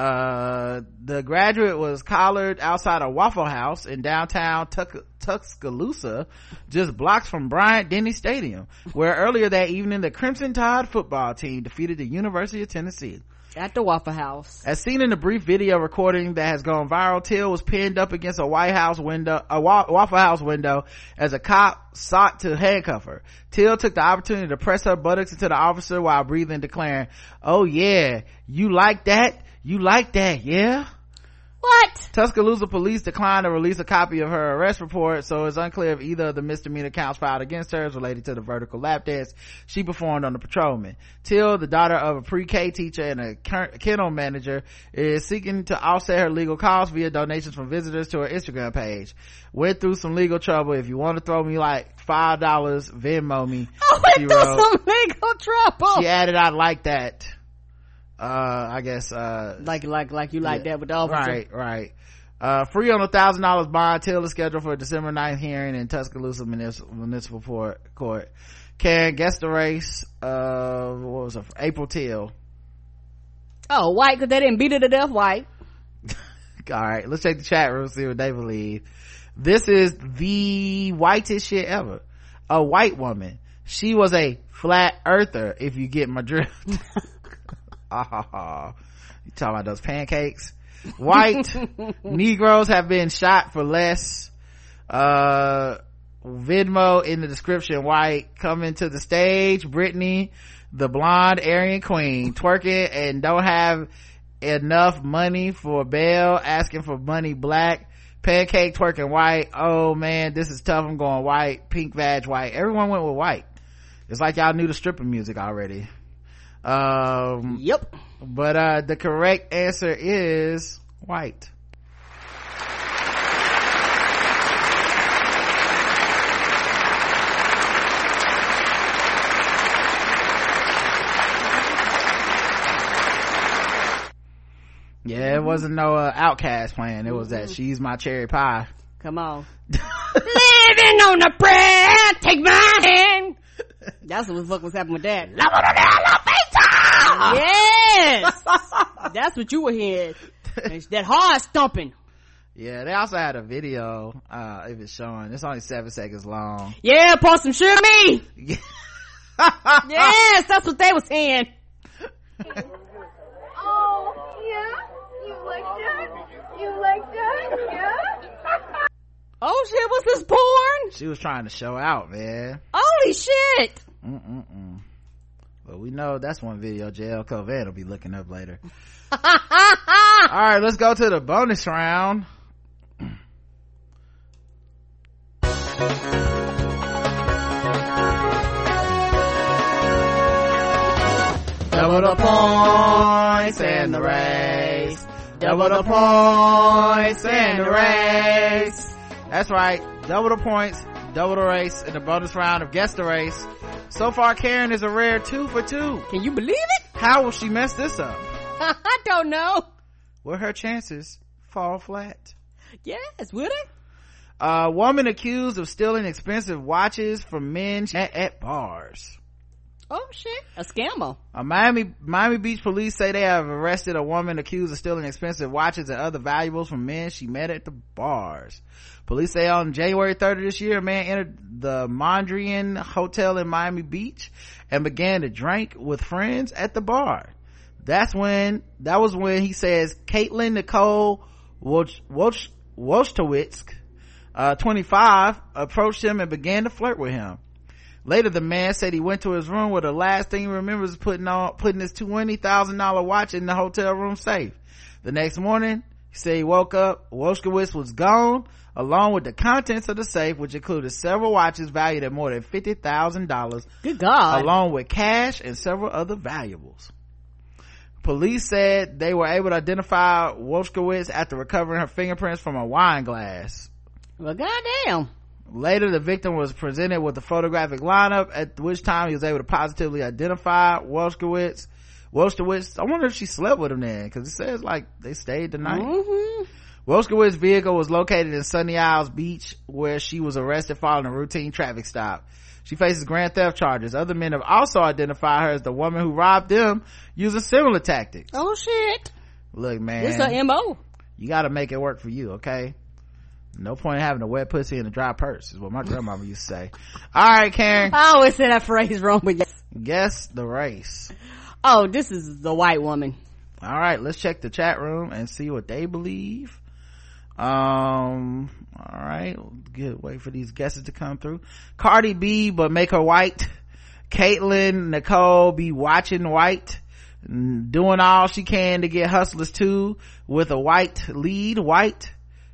Uh, the graduate was collared outside a Waffle House in downtown Tuck- Tuscaloosa, just blocks from Bryant Denny Stadium, where earlier that evening the Crimson Tide football team defeated the University of Tennessee. At the Waffle House. As seen in the brief video recording that has gone viral, Till was pinned up against a White House window, a Wa- Waffle House window as a cop sought to handcuff her. Till took the opportunity to press her buttocks into the officer while breathing, declaring, Oh yeah, you like that? You like that, yeah? What? Tuscaloosa police declined to release a copy of her arrest report, so it's unclear if either of the misdemeanor counts filed against her is related to the vertical lap dance she performed on the patrolman. Till, the daughter of a pre-K teacher and a kennel manager, is seeking to offset her legal costs via donations from visitors to her Instagram page. Went through some legal trouble. If you want to throw me like five dollars, Venmo me. I she went through wrote. some legal trouble. She added, "I like that." Uh, I guess. Uh, Like, like, like you like yeah. that with the officer. Right, right. Uh, free on a thousand dollars bond till is scheduled for a December 9th hearing in Tuscaloosa Municipal, Municipal Court. Court. Karen guessed the race, uh, what was it? April Till. Oh, white, cause they didn't beat it to death, white. Alright, let's check the chat room, see what they believe. This is the whitest shit ever. A white woman. She was a flat earther, if you get my drift. Ah, you talking about those pancakes? White Negroes have been shot for less. Uh, Vidmo in the description. White coming to the stage. Brittany, the blonde Aryan queen, twerking and don't have enough money for bail, asking for money black. Pancake twerking white. Oh man, this is tough. I'm going white. Pink vag white. Everyone went with white. It's like y'all knew the stripping music already. Um, Yep. but uh the correct answer is white yeah it wasn't no uh, outcast playing it was that she's my cherry pie Come on. Living on a prayer, take my hand. That's what the fuck was happening with that. Yes! That's what you were hearing. It's that hard stumping. yeah they also had a video uh if it's showing it's only seven seconds long Yeah, pour some sugar me. Yes, that's what they was saying. Oh, yeah? You like that? You like that? Yeah? Oh shit, was this porn? she was trying to show out man Holy shit. Mm-mm-mm. We know that's one video JL Covan will be looking up later. All right, let's go to the bonus round. Double the points and the race. Double the points and the race. That's right. Double the points, double the race in the bonus round of Guess the Race. So far, Karen is a rare two for two. Can you believe it? How will she mess this up? I don't know. Will her chances fall flat? Yes, would it? A woman accused of stealing expensive watches from men at, at bars. Oh shit, a scammer. Uh, Miami Miami Beach police say they have arrested a woman accused of stealing expensive watches and other valuables from men she met at the bars. Police say on January 3rd of this year, a man entered the Mondrian Hotel in Miami Beach and began to drink with friends at the bar. That's when, that was when he says Caitlin Nicole Wolch, Wolch, uh, 25, approached him and began to flirt with him. Later, the man said he went to his room where the last thing he remembers is putting on, putting his $20,000 watch in the hotel room safe. The next morning, he said he woke up, Wolskowitz was gone, along with the contents of the safe, which included several watches valued at more than $50,000. Good God. Along with cash and several other valuables. Police said they were able to identify Wolskowitz after recovering her fingerprints from a wine glass. Well, goddamn. Later, the victim was presented with a photographic lineup, at which time he was able to positively identify Wolskowitz. Wolskowitz, I wonder if she slept with him then, because it says like they stayed the night. Mm-hmm. Vehicle was located in Sunny Isles Beach, where she was arrested following a routine traffic stop. She faces grand theft charges. Other men have also identified her as the woman who robbed them using similar tactics. Oh shit. Look, man. It's a MO. You gotta make it work for you, okay? No point in having a wet pussy and a dry purse is what my grandmama used to say. Alright, Karen. I always say that phrase wrong, but yes. Guess the race. Oh, this is the white woman. Alright, let's check the chat room and see what they believe. Um, alright, good. Wait for these guesses to come through. Cardi B, but make her white. Caitlin Nicole be watching white. Doing all she can to get Hustlers 2 with a white lead. White.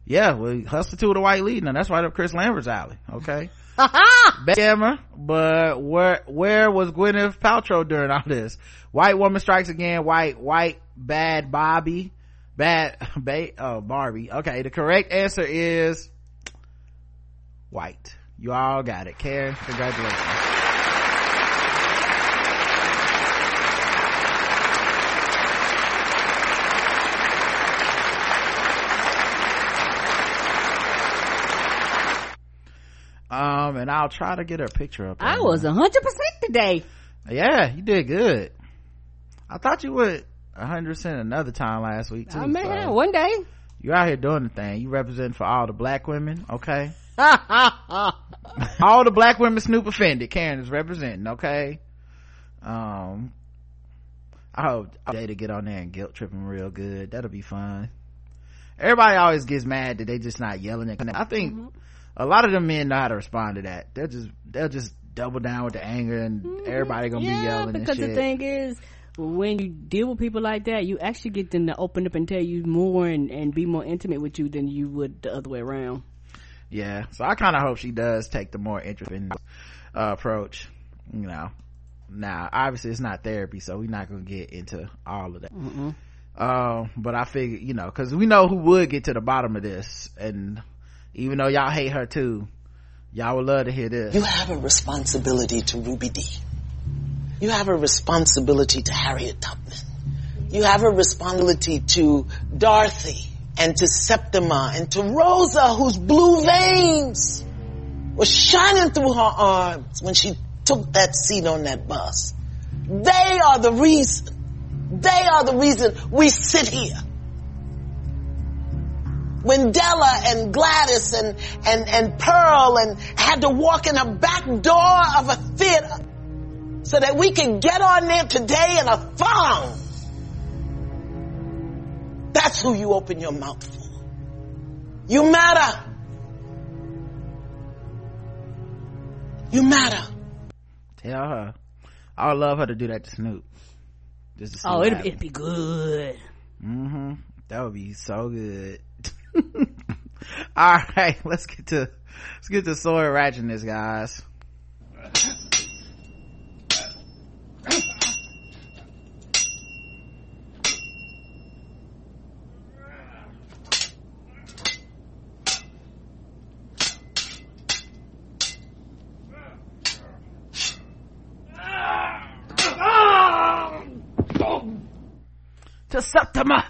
Yeah, 2 with a white lead. Now that's right up Chris Lambert's alley. Okay. Scammer, but where where was Gwyneth Paltrow during all this? White woman strikes again. White white bad Bobby, bad ba- oh Barbie. Okay, the correct answer is white. You all got it, Karen. Congratulations. Um, and I'll try to get her picture up. I was a hundred percent today. Yeah, you did good. I thought you would a hundred percent another time last week too. I mean, so one day. you're out here doing the thing. You represent for all the black women, okay? all the black women Snoop offended. Karen is representing, okay? Um, I hope Jay to get on there and guilt trip him real good. That'll be fun. Everybody always gets mad that they just not yelling at. I think. Mm-hmm a lot of them men know how to respond to that. They'll just, they'll just double down with the anger and mm-hmm. everybody gonna yeah, be yelling because the thing is, when you deal with people like that, you actually get them to open up and tell you more and, and be more intimate with you than you would the other way around. Yeah. So I kind of hope she does take the more interesting uh, approach, you know. Now, obviously it's not therapy, so we're not gonna get into all of that. mm Uh, but I figure, you know, cause we know who would get to the bottom of this and even though y'all hate her too y'all would love to hear this. You have a responsibility to ruby dee. You have a responsibility to harriet tubman. You have a responsibility to dorothy and to septima and to rosa whose blue veins were shining through her arms when she took that seat on that bus. They are the reason they are the reason we sit here when Della and Gladys and, and, and Pearl and had to walk in the back door of a theater so that we could get on there today in a thong. That's who you open your mouth for. You matter. You matter. Tell her. I would love her to do that to Snoop. Just to oh, it'd, it'd be good. Mm-hmm. That would be so good. all right let's get to let's get to sword ratchetness guys. To Septima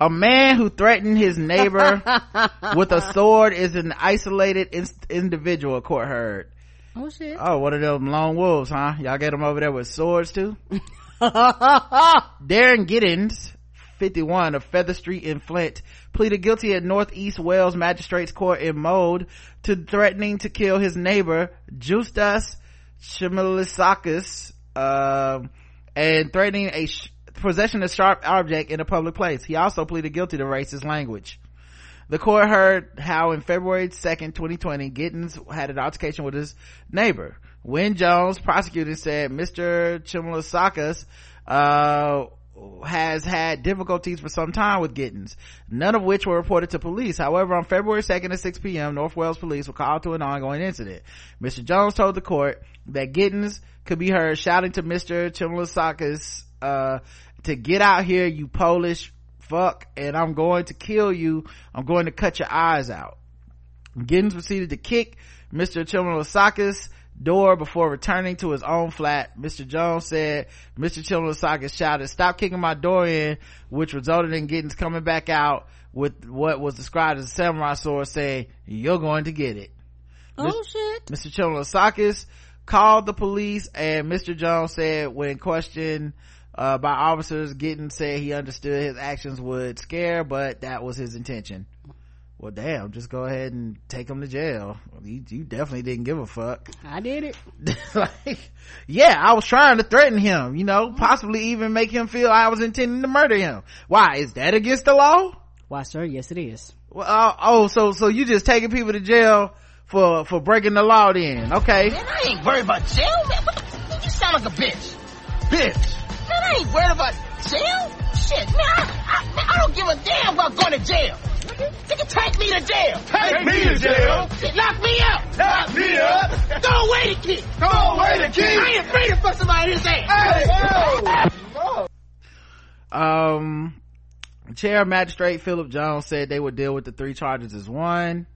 a man who threatened his neighbor with a sword is an isolated in- individual court heard Oh shit. Oh, one of them lone wolves, huh? Y'all get them over there with swords too? Darren Giddens, 51 of Feather Street in Flint, pleaded guilty at Northeast Wales Magistrates Court in Mold to threatening to kill his neighbor, Justas Chmilisakis, um, and threatening a sh- possession of sharp object in a public place. He also pleaded guilty to racist language. The court heard how in February 2nd, 2020, Giddens had an altercation with his neighbor. Wynne Jones, prosecutor, said Mr. Chmilisakis, uh, has had difficulties for some time with Giddens, none of which were reported to police. However, on February 2nd at 6 p.m., North Wales police were called to an ongoing incident. Mr. Jones told the court that Giddens could be heard shouting to Mr. Chmilisakis, uh, to get out here, you Polish fuck, and I'm going to kill you. I'm going to cut your eyes out. Giddens proceeded to kick Mr. Chmilisakis door before returning to his own flat. Mr. Jones said Mr. Chmilisakis shouted, stop kicking my door in, which resulted in Giddens coming back out with what was described as a samurai sword saying, you're going to get it. Oh shit. Mr. Chmilisakis called the police and Mr. Jones said when questioned uh, by officers, Giddens said he understood his actions would scare, but that was his intention. Well, damn, just go ahead and take him to jail. You, you definitely didn't give a fuck. I did it. like, yeah, I was trying to threaten him, you know, possibly even make him feel I was intending to murder him. Why? Is that against the law? Why, sir? Yes, it is. Well, uh, oh, so, so you just taking people to jail for, for breaking the law then? Okay. Man, I ain't worried about jail, man. What the, you sound like a bitch. Bitch. Man, I ain't worried about jail. Shit, man, I, I, man, I don't give a damn about going to jail. They can take me to jail. Take me to jail. Lock me up. Lock me up. Throw away the key. Throw away the key. I ain't afraid to fuck somebody in his ass. Hey, Um, Chair Magistrate Philip Jones said they would deal with the three charges as one.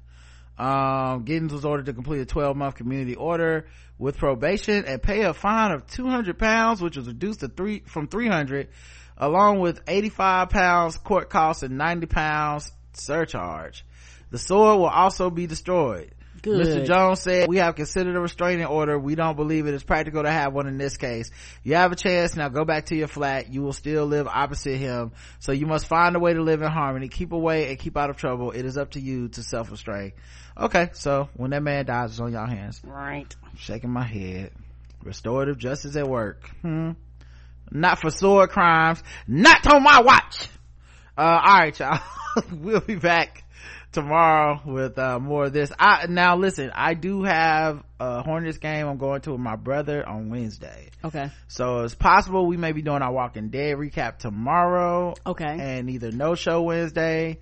Um, Giddens was ordered to complete a 12 month community order with probation and pay a fine of 200 pounds, which was reduced to three, from 300, along with 85 pounds court costs and 90 pounds surcharge. The sword will also be destroyed. Good. Mr. Jones said, we have considered a restraining order. We don't believe it is practical to have one in this case. You have a chance. Now go back to your flat. You will still live opposite him. So you must find a way to live in harmony. Keep away and keep out of trouble. It is up to you to self-restrain. Okay. So when that man dies, it's on y'all hands. Right. Shaking my head. Restorative justice at work. Hmm. Not for sword crimes. Not on my watch. Uh, alright y'all. we'll be back tomorrow with uh, more of this i now listen i do have a hornets game i'm going to with my brother on wednesday Okay. so it's possible we may be doing our walking dead recap tomorrow Okay. and either no show wednesday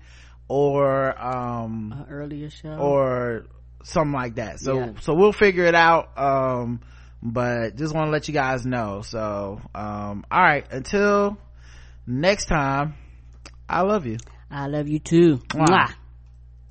or um earlier show. or something like that so Yeah. so we'll figure it out um but just want to let you guys know so um all right until next time i love you I love you too. Mwah. Mwah.